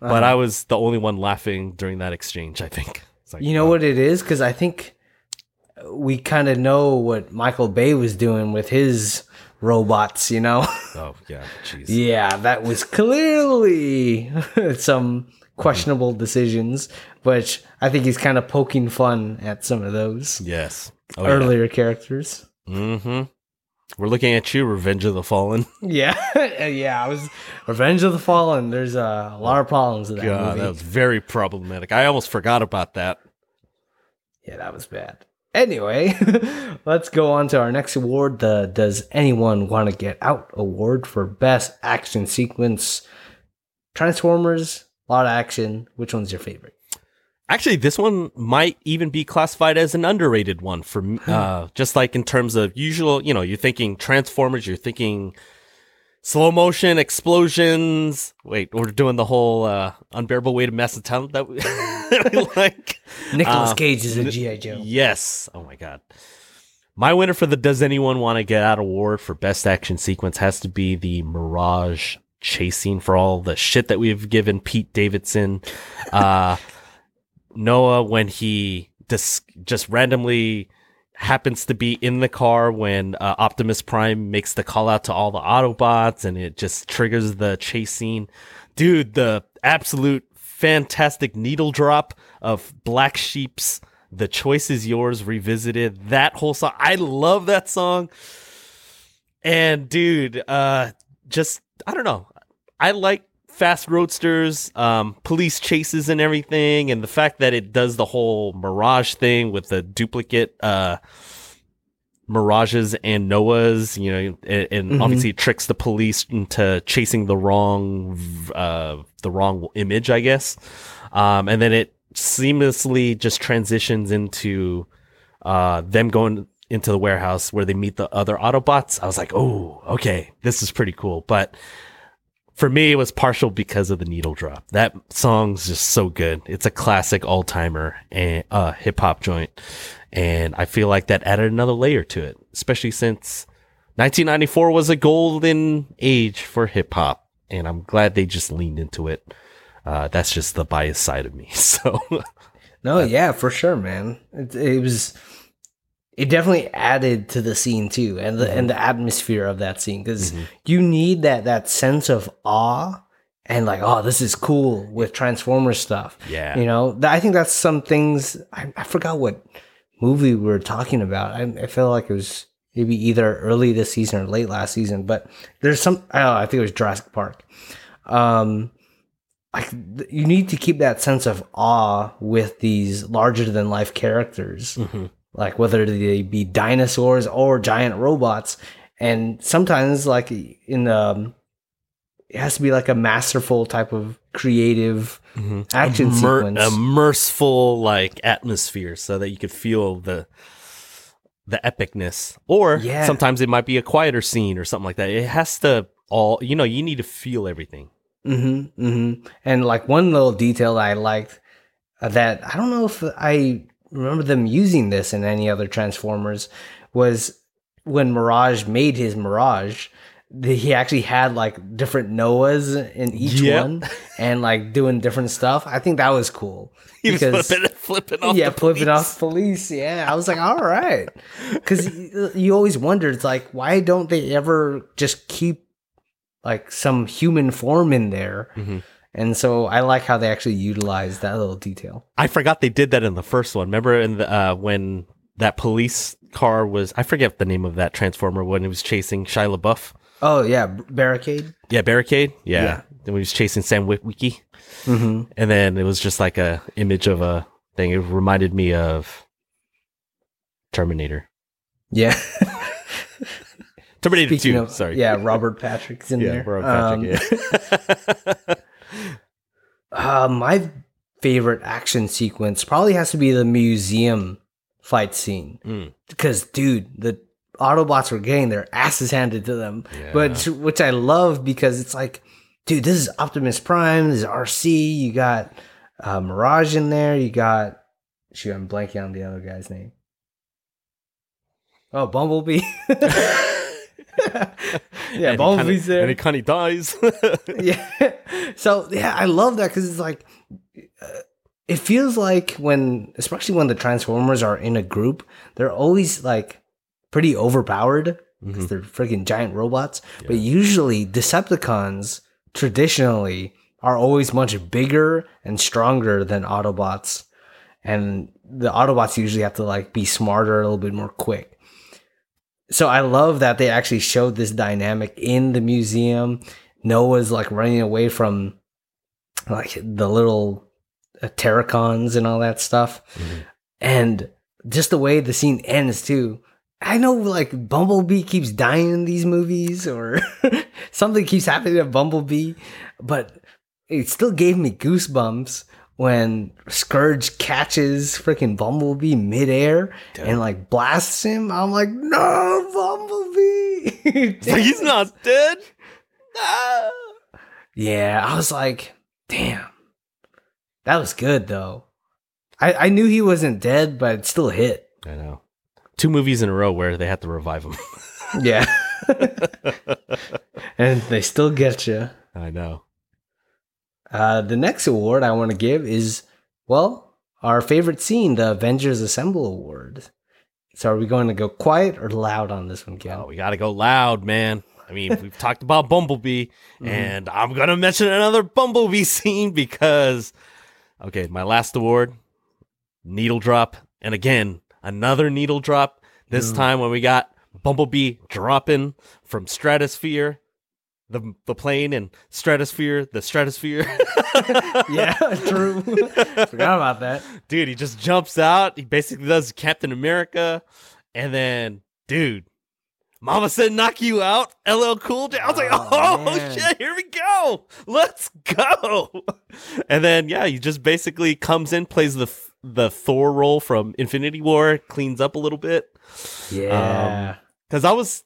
but Uh-huh. I was the only one laughing during that exchange, I think. Like, you know wow. what it is? Because I think we kind of know what Michael Bay was doing with his robots. You know. Oh, yeah. Jeez. Yeah, that was clearly some questionable decisions, which I think he's kind of poking fun at some of those Yes. Oh, earlier characters. Mm-hmm. We're looking at you, Revenge of the Fallen. Yeah, yeah. I was Revenge of the Fallen. There's uh, a lot of problems with that God, movie. that was very problematic. I almost forgot about that. Yeah, that was bad. Anyway, let's go on to our next award the Does Anyone Want to Get Out award for Best Action Sequence. Transformers, a lot of action. Which one's your favorite? Actually, this one might even be classified as an underrated one for. Uh, just like in terms of usual, you know, you're thinking Transformers, you're thinking slow motion explosions. Wait, we're doing the whole uh, unbearable weight of massive talent that we, that we like. Nicholas Uh, Cage is a G.I. Joe. Yes. Oh my god. My winner for the Does Anyone Want to Get Out award for best action sequence has to be the Mirage chasing for all the shit that we've given Pete Davidson. Uh Noah when he dis- just randomly happens to be in the car when uh, Optimus Prime makes the call out to all the Autobots and it just triggers the chase scene. Dude, the absolute fantastic needle drop of Black Sheep's The Choice Is Yours revisited. That whole song. I love that song. And dude, uh just I don't know. I like fast roadsters, um, police chases and everything, and the fact that it does the whole mirage thing with the duplicate uh mirages and Noahs, you know, and, and Mhm. obviously it tricks the police into chasing the wrong uh the wrong image, I guess. Um and then it seamlessly just transitions into uh them going into the warehouse where they meet the other Autobots. I was like, "Oh, okay, this is pretty cool." But for me, it was partial because of the needle drop. That song's just so good. It's a classic all timer and uh, hip hop joint, and I feel like that added another layer to it, especially since 1994 was a golden age for hip hop, and I'm glad they just leaned into it. Uh, that's just the biased side of me. So No, yeah, for sure, man. It, it was. It definitely added to the scene too, and the and the atmosphere of that scene because you need that that sense of awe and like, oh, this is cool with Transformers stuff. yeah, You know, I think that's some things. I, I forgot what movie we were talking about. I, I feel like it was maybe either early this season or late last season, but there's some. I don't know. I think it was Jurassic Park. Um, like you need to keep that sense of awe with these larger than life characters, Mm-hmm. Like whether they be dinosaurs or giant robots. And sometimes, like in the, it has to be like a masterful type of creative action sequence. a merciful like atmosphere so that you could feel the the epicness or Yeah. sometimes it might be a quieter scene or something like that it has to all you know you need to feel everything Mm-hmm. Mm-hmm. And like one little detail that I liked uh, that I don't know if I remember them using this in any other Transformers was when Mirage made his Mirage. the- He actually had like different Noahs in each Yep. one, and like doing different stuff. I think that was cool. he was Because- flipping, flipping off yeah, the flipping off police. Yeah, I was like, all right, because you always wondered, it's like, why don't they ever just keep like some human form in there? Mhm. And so I like how they actually utilize that little detail. i forgot they did that in the first one remember in the uh when that police car was i forget the name of that transformer when it was chasing shia labeouf Oh yeah, barricade. yeah barricade yeah, Yeah. Then when he was chasing sam wiki Mm-hmm. and then it was just like a image of a thing. It reminded me of Terminator. Yeah. Terminator Speaking Two. of, sorry. yeah, Robert Patrick's in yeah, there. Robert Um, Patrick. yeah. Uh, my favorite action sequence probably has to be the museum fight scene. Mm. Because, dude, the Autobots were getting their asses handed to them. Yeah. But which I love because it's like, dude, this is Optimus Prime, this is Arcee, you got uh, Mirage in there, you got shoot, I'm blanking on the other guy's name. Oh, Bumblebee. yeah, And he Bumblebee's kinda, there. and he kind of dies. yeah. So yeah, I love that because it's like uh, it feels like when, especially when the Transformers are in a group, they're always like pretty overpowered because Mhm. they're freaking giant robots. But usually, Decepticons traditionally are always much bigger and stronger than Autobots, and the Autobots usually have to like be smarter, a little bit more quick. So I love that they actually showed this dynamic in the museum. Noah's like running away from like the little uh, Terrorcons and all that stuff. Mhm. And just the way the scene ends too. I know like Bumblebee keeps dying in these movies or something keeps happening to Bumblebee, but it still gave me goosebumps when Scourge catches freaking Bumblebee midair and like blasts him. I'm like, no, Bumblebee. He's not dead. Ah. Yeah, I was like, damn. That was good though. I, I knew he wasn't dead, but it still hit. I know. Two movies in a row where they had to revive him. Yeah. and they still get you. I know. Uh, the next award I want to give is, well, our favorite scene, the Avengers Assemble Award. So are we going to go quiet or loud on this one, Ken? Oh, we got to go loud, man. I mean, we've talked about Bumblebee, Mhm. and I'm gonna mention another Bumblebee scene because, okay, my last award, needle drop, and again another needle drop. This Mm. time when we got Bumblebee dropping from stratosphere, the the plane, and stratosphere, the stratosphere. yeah, true. Forgot about that. dude, he just jumps out. He basically does Captain America, and then, dude, Mama said knock you out. LL Cool J. I was like, Oh, oh shit, here we go. Let's go. And then yeah, he just basically comes in, plays the the Thor role from Infinity War, cleans up a little bit. Yeah. Um, because I was,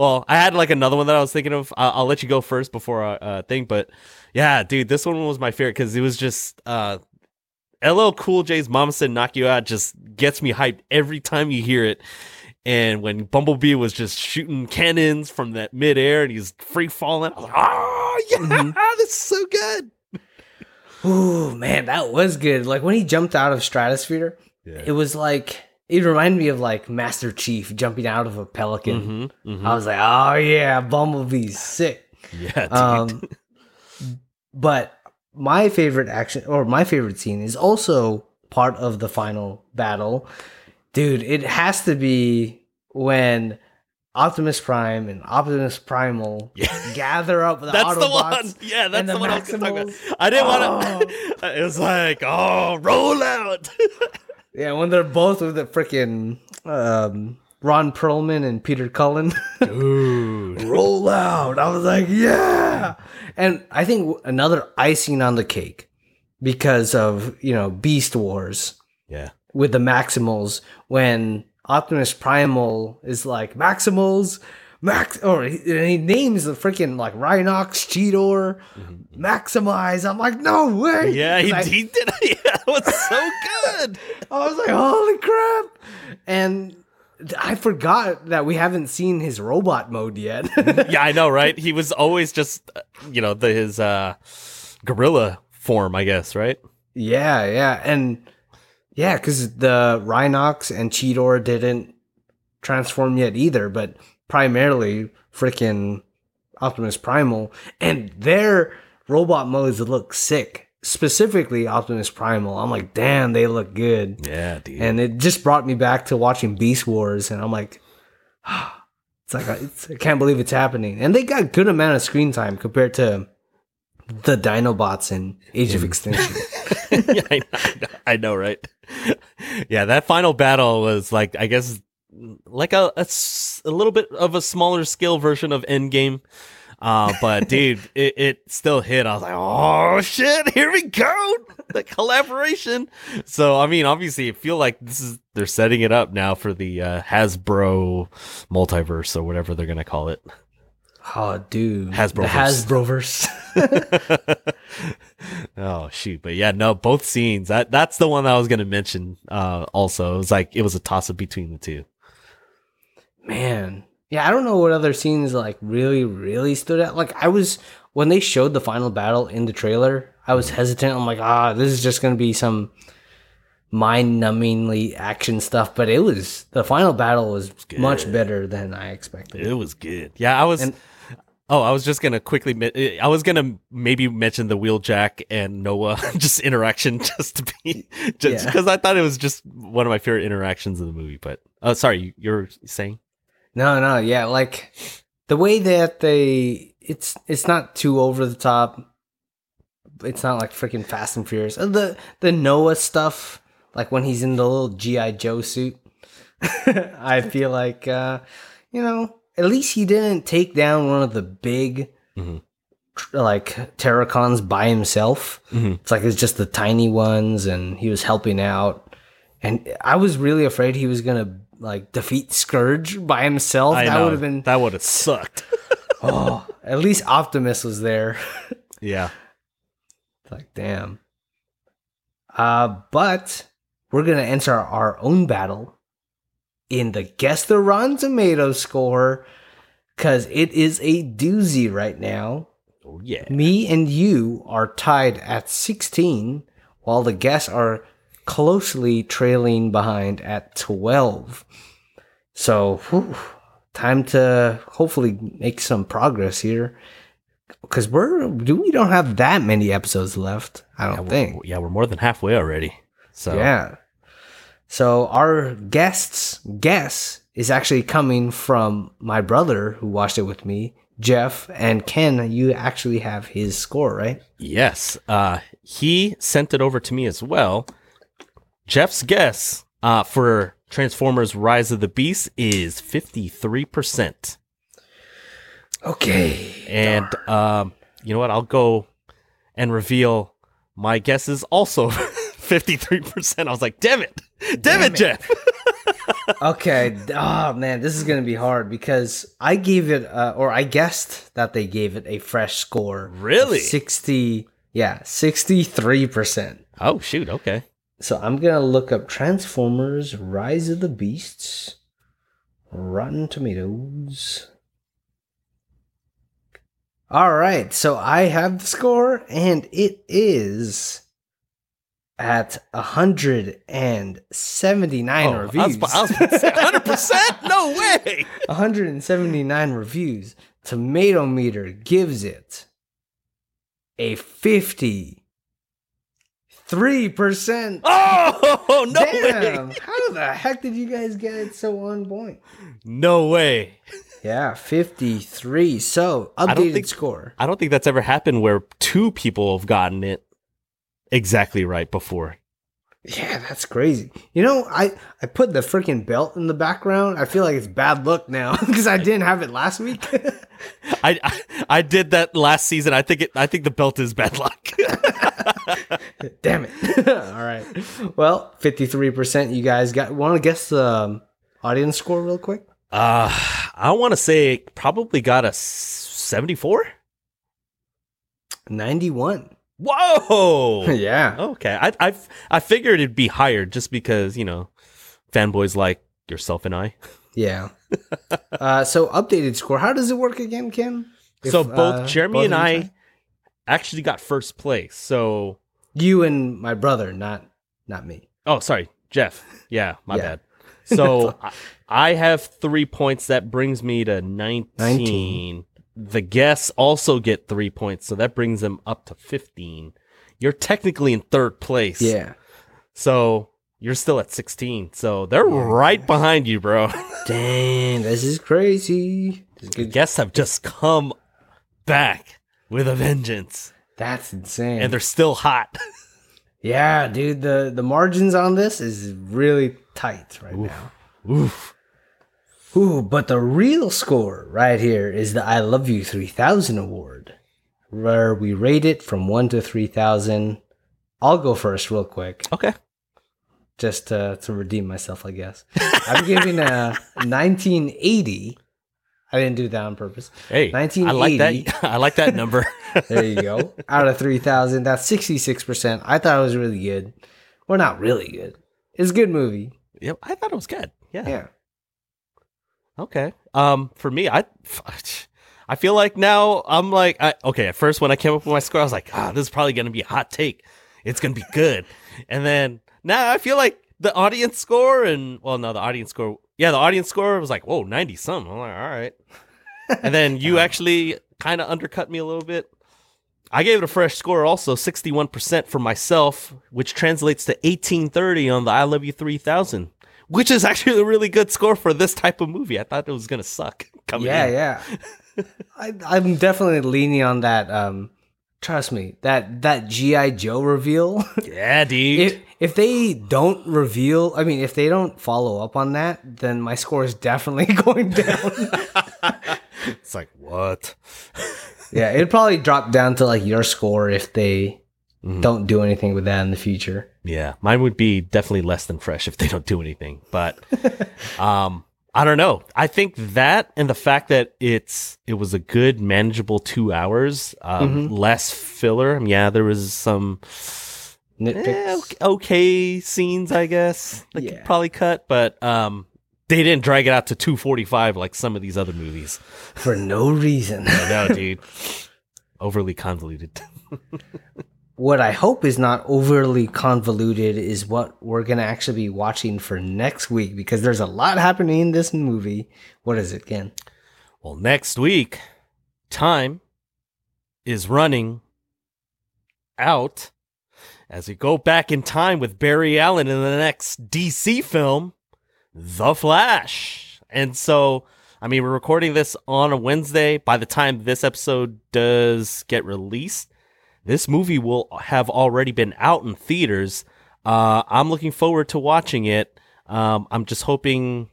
well, I had like another one that I was thinking of. I'll, I'll let you go first before I uh, think. But yeah, dude, this one was my favorite because it was just uh, LL Cool J's "Mama Said Knock You Out" just gets me hyped every time you hear it. And when Bumblebee was just shooting cannons from that midair and he's free falling, I was like, oh yeah, Mhm. this is so good. Ooh, man, that was good. Like when he jumped out of stratosphere, Yeah. it was like it reminded me of like Master Chief jumping out of a pelican. Mm-hmm, I was like, oh yeah, Bumblebee's sick. yeah, dude. Um, but my favorite action or my favorite scene is also part of the final battle. Dude, it has to be when Optimus Prime and Optimus Primal Yeah. gather up the That's the one. Yeah, that's the, the one I was gonna about. I didn't want to. It was like, oh, roll out. Yeah, when they're both with the freaking um, Ron Perlman and Peter Cullen. Dude. roll out. I was like, yeah. And I think another icing on the cake because of, you know, Beast Wars Yeah. with the Maximals when Optimus Primal is like, Maximals, Max, or he, and he names the freaking like Rhinox, Cheetor, Maximize. I'm like, no way. Yeah, he, I- he did. Yeah, that was so good. I was like, holy crap. And I forgot that we haven't seen his robot mode yet. yeah, I know, right? He was always just, uh, you know, the his uh, gorilla form, I guess, right? yeah, yeah. And yeah, because the Rhinox and Cheetor didn't transform yet either, but primarily freaking Optimus Primal. And their robot modes look sick. Specifically, Optimus Primal. I'm like, damn, they look good. Yeah, dude. and it just brought me back to watching Beast Wars, and I'm like, it's like it's, I can't believe it's happening. And they got good amount of screen time compared to the Dinobots in Age of mm. Extinction. yeah, I know, I know, right? yeah, that final battle was like, I guess, like a a little bit of a smaller scale version of Endgame. Uh, but dude, it, it still hit. I was like, oh shit, here we go. The collaboration. So, I mean, obviously, I feel like this is, they're setting it up now for the uh, Hasbro multiverse or whatever they're going to call it. oh, dude, the Hasbroverse. oh shoot but yeah no both scenes that that's the one that i was gonna mention uh also it was like it was a toss up between the two Man, yeah, I don't know what other scenes like really, really stood out. Like I was when they showed the final battle in the trailer, I was hesitant. I'm like, ah, this is just gonna be some mind-numbingly action stuff. But it was the final battle was much better than I expected. it was good yeah i was And- oh i was just gonna quickly i was gonna maybe mention the wheeljack and noah just interaction just to be just Yeah. because i thought it was just one of my favorite interactions in the movie but oh sorry you're saying No, no, yeah, like the way that they it's it's not too over the top. It's not like freaking Fast and Furious. Uh, The the Noah stuff, like when he's in the little GI Joe suit. I feel like uh, you know, at least he didn't take down one of the big Mhm. like Terrorcons by himself. Mhm. It's like it's just the tiny ones and he was helping out. And I was really afraid he was gonna like defeat Scourge by himself. I that would have been that would have sucked oh. At least Optimus was there. yeah like damn. Uh, but we're gonna enter our own battle in the guess the Rotten Tomato score because it is a doozy right now. oh yeah Me and you are tied at 16, while the guests are closely trailing behind at 12. So, whew, time to hopefully make some progress here. Because we're do we don't have that many episodes left. I don't yeah, think. yeah we're more than halfway already so Yeah. So our guest's guess is actually coming from my brother who watched it with me, Jeff, and Ken. You actually have his score, right? Yes. Uh, he sent it over to me as well. Jeff's guess uh, for Transformers Rise of the Beast is 53%. Okay. And um, you know what? I'll go and reveal my guess is also 53%. I was like, damn it. Damn, Damn it, it. Jeff. okay. Oh man, this is gonna be hard because I gave it, uh, or I guessed that they gave it a fresh score. Really? Sixty. Yeah, sixty-three percent. oh, shoot. Okay. So I'm gonna look up Transformers: Rise of the Beasts, Rotten Tomatoes. All right, so I have the score, and it is at hundred and seventy-nine Oh, I was, reviews. I was to say 100%? No way. 179 reviews. Tomato meter gives it a 53 53%. Oh no Damn. way! How the heck did you guys get it so on point? No way! Yeah, 53. So, don't updated think- score. I don't think that's ever happened where two people have gotten it exactly right before. Yeah, that's crazy. You know, I I put the freaking belt in the background. I feel like it's bad luck now because I didn't have it last week. I, I I did that last season. I think it. I think the belt is bad luck. Damn it. All right. Well, 53% you guys got. Want to guess the um, audience score real quick? uh, I want to say probably got a seventy-four. 91. Whoa! yeah. Okay, I I I figured it'd be higher just because you know fanboys like yourself and I. Yeah. uh, so, updated score. How does it work again, Ken? If, so both uh, Jeremy both and I actually got first place. So You and my brother, not not me. oh, sorry, Jeff. Yeah, my Yeah. bad. So I, I have three points. That brings me to 19. 19. The guests also get three points, so that brings them up to 15. You're technically in third place. Yeah. So you're still at 16. So they're right behind you, bro. Dang, this is crazy. The guests have just come back with a vengeance, That's insane. and they're still hot. yeah, dude, the the margins on this is really tight right now. Oof. Ooh, but the real score right here is the I Love You 3000 award, where we rate it from 1 to 3000. I'll go first, real quick, Okay. Just to, to redeem myself, I guess. I'm giving a 1980. I didn't do that on purpose. Hey, I like that. I like that number. There you go. Out of 3,000, that's 66%. I thought it was really good. Well, not really good. It's a good movie. yep, I thought it was good. Yeah. Yeah. Okay. Um, for me, I, I feel like now I'm like, I, okay. At first, when I came up with my score, I was like, ah, this is probably gonna be a hot take. It's gonna be good. and then now I feel like the audience score and well, no, the audience score, yeah, the audience score was like, whoa, ninety something. I'm like, all right. and then you actually kind of undercut me a little bit. I gave it a fresh score, also sixty-one percent for myself, which translates to eighteen thirty on the I Love You three thousand which is actually a really good score for this type of movie. I thought it was gonna suck. Coming Yeah, in. yeah. I, I'm definitely leaning on that. Um, trust me, that that GI Joe reveal. yeah, dude. if if they don't reveal, I mean, if they don't follow up on that, then my score is definitely going down. it's like what? yeah, it'd probably drop down to like your score if they Mhm. don't do anything with that in the future. Yeah, mine would be definitely less than fresh if they don't do anything. But um, I don't know. I think that and the fact that it's it was a good manageable two hours, um, Mhm. less filler. Yeah, there was some Nitpicks. eh, ok- okay scenes, I guess. They Yeah. could probably cut, but um, they didn't drag it out to two forty five like some of these other movies. for no reason. Know, dude. Overly convoluted. what I hope is not overly convoluted is what we're gonna actually be watching for next week because there's a lot happening in this movie. What is it, Ken? Well, next week, time is running out as we go back in time with Barry Allen in the next DC film, The Flash. And so, I mean, we're recording this on a Wednesday. By the time this episode does get released, this movie will have already been out in theaters. Uh, I'm looking forward to watching it. Um, I'm just hoping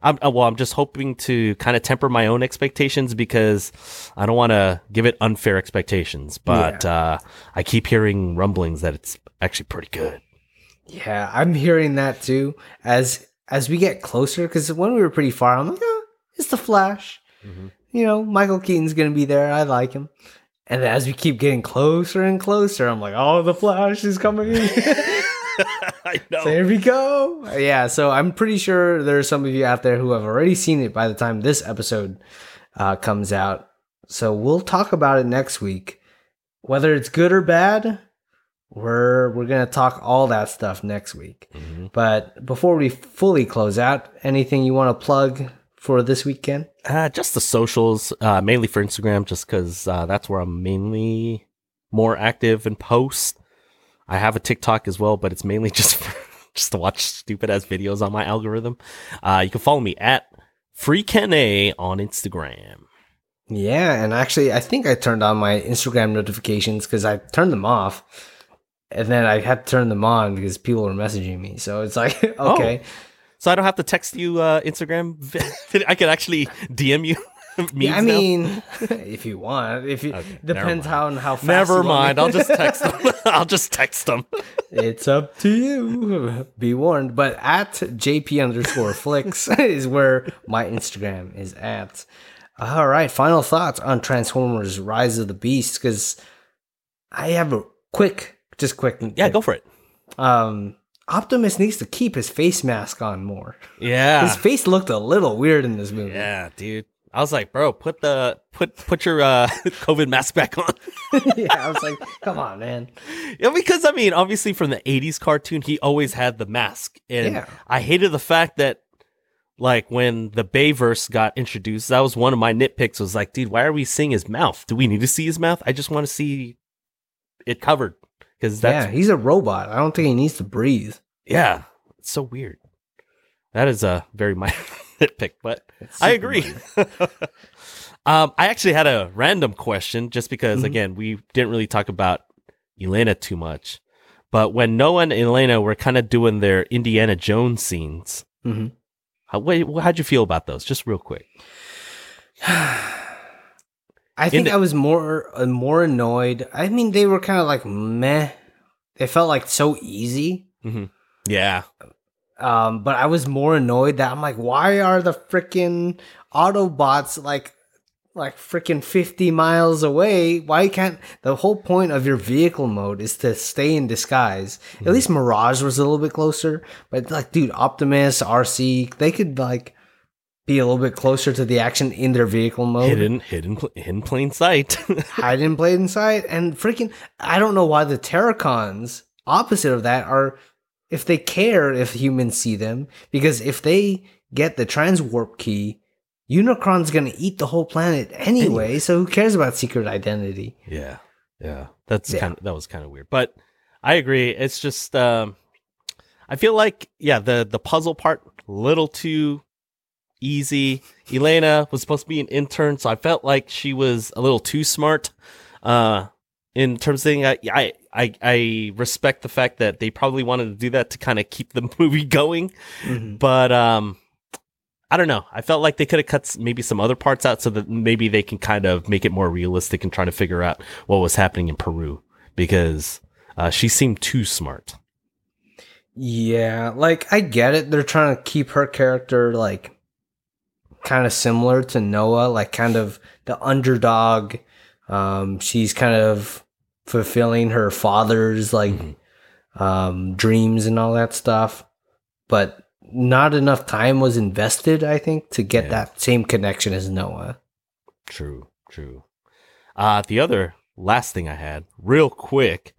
I'm uh, well. I'm just hoping to kind of temper my own expectations because I don't want to give it unfair expectations. But uh, I keep hearing rumblings that it's actually pretty good. Yeah, I'm hearing that too. As as we get closer, because when we were pretty far, I'm like, oh, it's the Flash. Mhm. You know, Michael Keaton's gonna be there. I like him. And as we keep getting closer and closer, I'm like, oh, the Flash is coming. I know. So here we go. Yeah, so I'm pretty sure there are some of you out there who have already seen it by the time this episode uh, comes out. So we'll talk about it next week. Whether it's good or bad, we're we're gonna talk all that stuff next week. Mhm. But before we fully close out, anything you want to plug for this weekend? Uh, just the socials, uh, mainly for Instagram, just because uh, that's where I'm mainly more active and post. I have a TikTok as well, but it's mainly just for, just to watch stupid ass videos on my algorithm. Uh, you can follow me at FreeKenA on Instagram. Yeah, and actually, I think I turned on my Instagram notifications because I turned them off, and then I had to turn them on because people were messaging me. So it's like, okay, So I don't have to text you uh, Instagram. I can actually DM you. yeah, I now? mean, if you want, if you Okay, depends how and how fast. never mind. I'll just text them. I'll just text them. it's up to you. Be warned. But at JP underscore flicks is where my Instagram is at. All right, final thoughts on Transformers: Rise of the Beast because I have a quick, just quick. Yeah, go for it. Um, Optimus needs to keep his face mask on more. Yeah, His face looked a little weird in this movie. yeah, dude. I was like, bro, put the put put your uh, COVID mask back on. yeah, I was like, come on, man. Yeah, because I mean, obviously from the '80s cartoon, he always had the mask, and Yeah. I hated the fact that, like, when the Bayverse got introduced, that was one of my nitpicks. Was like, dude, why are we seeing his mouth? Do we need to see his mouth? I just want to see it covered because yeah, he's a robot. I don't think he needs to breathe. yeah, it's so weird. That is a very minor nitpick, but I agree. um, I actually had a random question just because, Mhm. again, we didn't really talk about Elena too much. But when Noah and Elena were kind of doing their Indiana Jones scenes, Mhm. how, how'd you feel about those? Just real quick. I think the- I was more uh, more annoyed. I mean, they were kind of like meh. They felt like so easy. Yeah. Um, but I was more annoyed that I'm like, why are the freaking Autobots like like freaking 50 miles away? Why can't the whole point of your vehicle mode is to stay in disguise? At least Mirage was a little bit closer, but like, dude, Optimus, Arcee, they could like be a little bit closer to the action in their vehicle mode. Hidden, hidden, in hidden plain sight. hide and play inside and freaking I don't know why the Terrorcons opposite of that are if they care if humans see them because if they get the transwarp key Unicron's gonna eat the whole planet anyway, so who cares about secret identity? yeah. Yeah. That's Yeah. kind of, that was kind of weird. But I agree. It's just, um, I feel like, yeah, the, the puzzle part, little too easy. Elena was supposed to be an intern, so I felt like she was a little too smart. Uh, in terms of thing, I, I, I, I respect the fact that they probably wanted to do that to kind of keep the movie going. But, um, I don't know. I felt like they could have cut maybe some other parts out so that maybe they can kind of make it more realistic and trying to figure out what was happening in Peru because uh, she seemed too smart. Yeah, like I get it. They're trying to keep her character like kind of similar to Noah, like kind of the underdog. Um, she's kind of fulfilling her father's like Mhm. um, dreams and all that stuff, but not enough time was invested. I think to get Yeah. that same connection as Noah. True, true. Uh, the other last thing I had, real quick,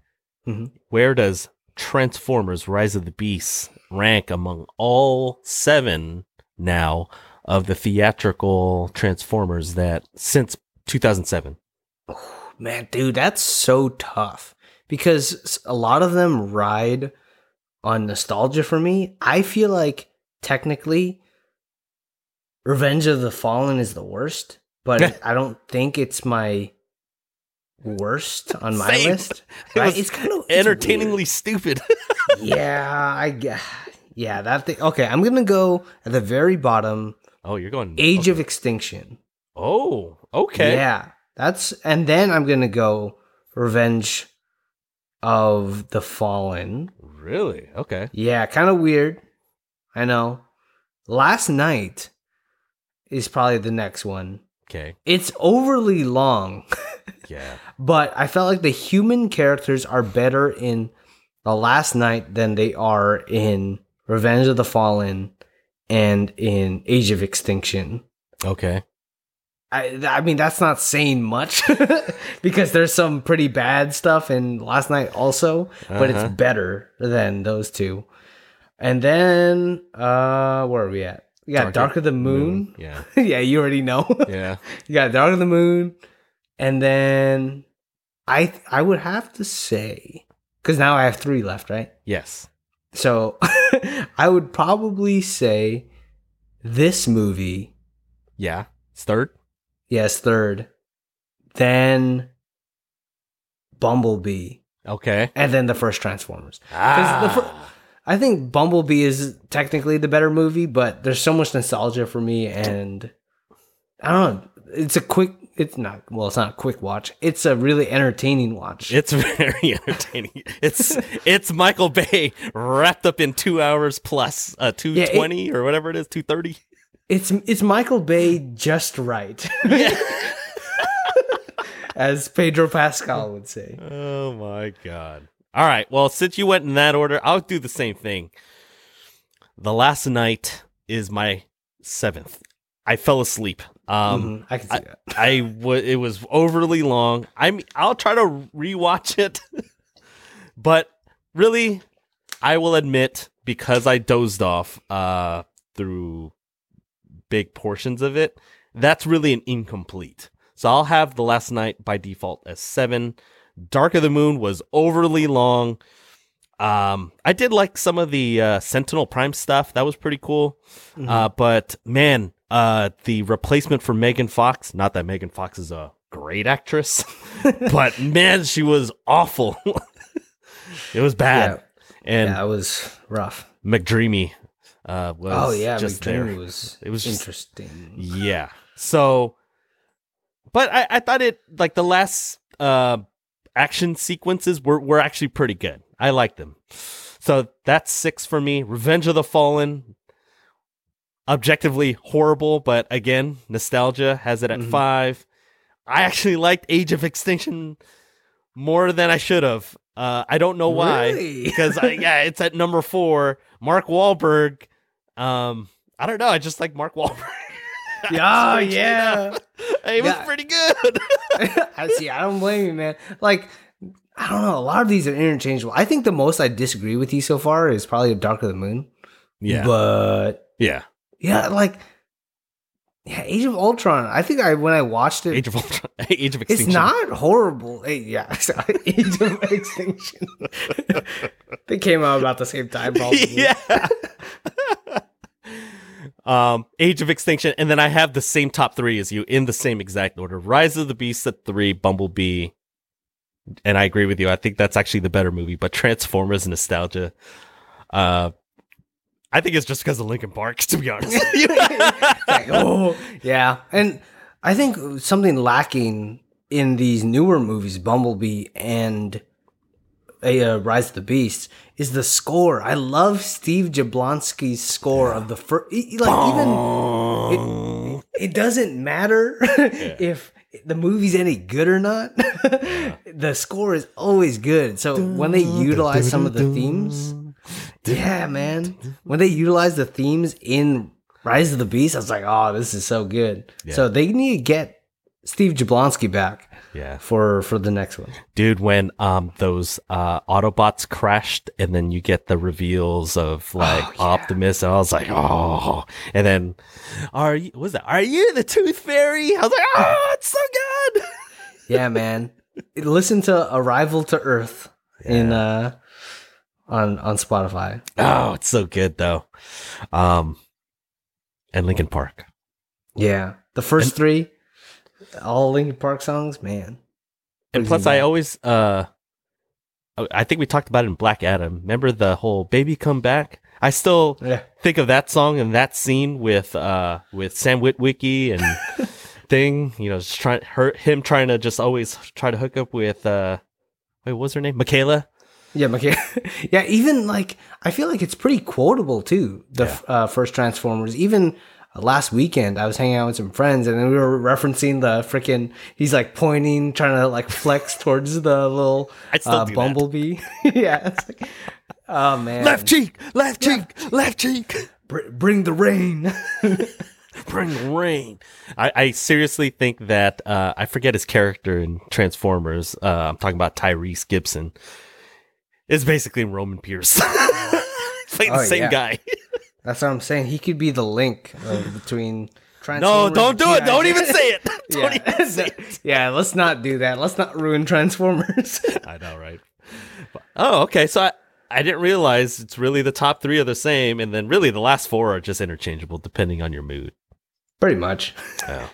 Mhm. where does Transformers Rise of the Beasts rank among all seven now of the theatrical Transformers that since 2007? Man, dude, that's so tough because a lot of them ride on nostalgia for me. I feel like technically Revenge of the Fallen is the worst, but I don't think it's my worst on my Same. list. It was It's kind of Entertainingly stupid. yeah, I guess. Yeah, that thing. Okay, I'm gonna go at the very bottom. Oh, you're going Age okay. of Extinction. Oh, okay. Yeah, that's and then I'm gonna go Revenge of the Fallen. Really? Okay. Yeah, kind of weird. I know. Last Knight is probably the next one. Okay. It's overly long, Yeah. but I felt like the human characters are better in the Last Knight than they are in Revenge of the Fallen and in Age of Extinction. Okay. I, I mean that's not saying much because there's some pretty bad stuff in Last Knight also but Uh-huh. it's better than those two and then uh where are we at we got dark, of the moon, Yeah. yeah you already know Yeah. you got dark of the moon and then i i would have to say because now I have three left, right? Yes. So I would probably say this movie, Yeah. It's third. yes, third, then Bumblebee, Okay. and then the first Transformers. Ah. the fir- I think Bumblebee is technically the better movie, but there's so much nostalgia for me, and I don't know. It's a quick. It's not. Well, it's not a quick watch. It's a really entertaining watch. It's very entertaining. It's it's Michael Bay wrapped up in two hours plus uh two twenty or whatever it is, two thirty. It's it's Michael Bay just right, as Pedro Pascal would say. Oh my god. All right. Well, since you went in that order, I'll do the same thing. The Last Knight is my seventh. I fell asleep. Um Mhm, I can see that. I w- it was overly long. I mean, I'll try to rewatch it, but really, I will admit because I dozed off uh, through big portions of it, that's really an incomplete. So I'll have the Last Knight by default as seven. Dark of the Moon was overly long. Um, I did like some of the uh, Sentinel Prime stuff. That was pretty cool. Mm-hmm. Uh, but man, uh, the replacement for Megan Fox. Not that Megan Fox is a great actress, but man, she was awful. it was bad. And yeah, it was rough. McDreamy uh, was Oh yeah, just McDreamy there. was It was just- interesting. Yeah. So, but I, I thought it like the last uh, action sequences were were actually pretty good. I liked them. So that's six for me. Revenge of the Fallen, objectively horrible, but again, nostalgia has it at Mhm. five. I actually liked Age of Extinction more than I should have. Uh, I don't know why Really? because I, yeah, it's at number four. Mark Wahlberg. Um, I don't know. I just like Mark Wahlberg. Yeah, yeah. It was Yeah. pretty good. I see. I don't blame you, man. Like, I don't know. A lot of these are interchangeable. I think the most I disagree with you so far is probably Dark of the Moon. yeah, But yeah. Yeah, like, yeah, Age of Ultron. I think I when I watched it, Age of Ultron, Age of Extinction. it's not horrible. Eh, Yeah, sorry, Age of Extinction. they came out about the same time, probably. yeah. um, Age of Extinction, and then I have the same top three as you in the same exact order: Rise of the Beast at three, Bumblebee, and I agree with you. I think that's actually the better movie. But Transformers nostalgia. Uh, I think it's just because of Linkin Park, to be honest. Like, oh, yeah. And I think something lacking in these newer movies, Bumblebee and uh, Rise of the Beast, is the score. I love Steve Jablonsky's score of the first. Like even it, it doesn't matter if the movie's any good or not. the score is always good. So when they utilize some of the themes, yeah, man. When they utilize the themes in Rise of the Beast, I was like, oh, this is so good. Yeah. So they need to get Steve Jablonsky back yeah. for for the next one. dude when um those uh autobots crashed and then you get the reveals of like Oh, yeah. optimus and i was like oh and then are you was that are you the tooth fairy i was like oh it's so good Yeah, man. Listen to Arrival to Earth in uh on on Spotify. oh it's so good though um and Linkin Park Yeah, the first three, all Linkin Park songs, man. and plus i always uh i think we talked about it in black adam remember the whole baby come back i still Yeah, think of that song and that scene with uh with Sam Witwicky and thing, you know, just trying her him trying to just always try to hook up with uh wait, what was her name? Mikaela? Yeah, yeah. Even like I feel like it's pretty quotable too. The f uh, first Transformers, even. Last weekend, I was hanging out with some friends, and then we were referencing the freaking. He's like pointing, trying to like flex towards the little uh, bumblebee. yeah, it's like, oh man, Left cheek, left cheek, left cheek. Br- bring the rain. Bring the rain. I, I seriously think that uh I forget his character in Transformers. Uh I'm talking about Tyrese Gibson. Is basically Roman Pearce. Playing the Oh, same yeah. guy. That's what I'm saying. He could be the link uh, between. No, don't do it. Don't even say it. Don't yeah. even say it. yeah, let's not do that. Let's not ruin Transformers. I know, right? Oh, okay. So I, I didn't realize it's really the top three are the same, and then really the last four are just interchangeable depending on your mood. Pretty much. Yeah.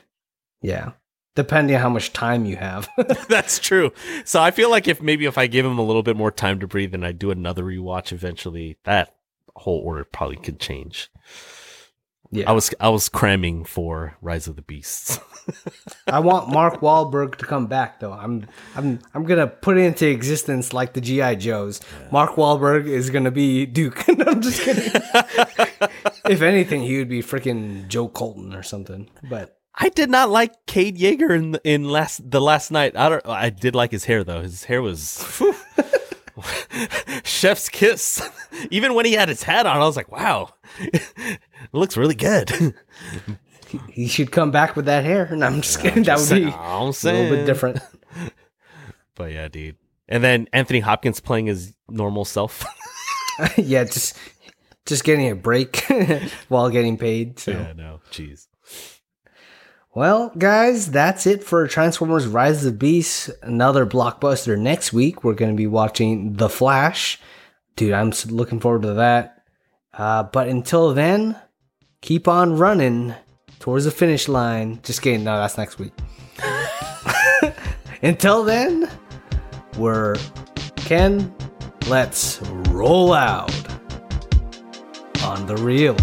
Yeah. Depending on how much time you have. That's true. So I feel like if maybe if I give him a little bit more time to breathe and I do another rewatch eventually, that whole order probably could change. yeah. I was I was cramming for Rise of the Beasts. I want Mark Wahlberg to come back though. I'm I'm I'm gonna put it into existence like the GI Joes. Mark Wahlberg is gonna be Duke. I'm just kidding. if anything, he would be freaking Joe Colton or something. But I did not like Cade Yeager in in last the Last Knight. I don't. I did like his hair though. His hair was chef's kiss. Even when he had his hat on, I was like, wow, it looks really good. he, he should come back with that hair. And I'm just kidding. That would be a little bit different. But yeah, dude. And then Anthony Hopkins playing his normal self. yeah, just just getting a break while getting paid. So. yeah, no, jeez. Well, guys, that's it for Transformers Rise of the Beasts. Another blockbuster next week. We're going to be watching The Flash. Dude, I'm looking forward to that. Uh, but until then, keep on running towards the finish line. Just kidding. No, that's next week. until then, we're Ken. Let's roll out on the reel.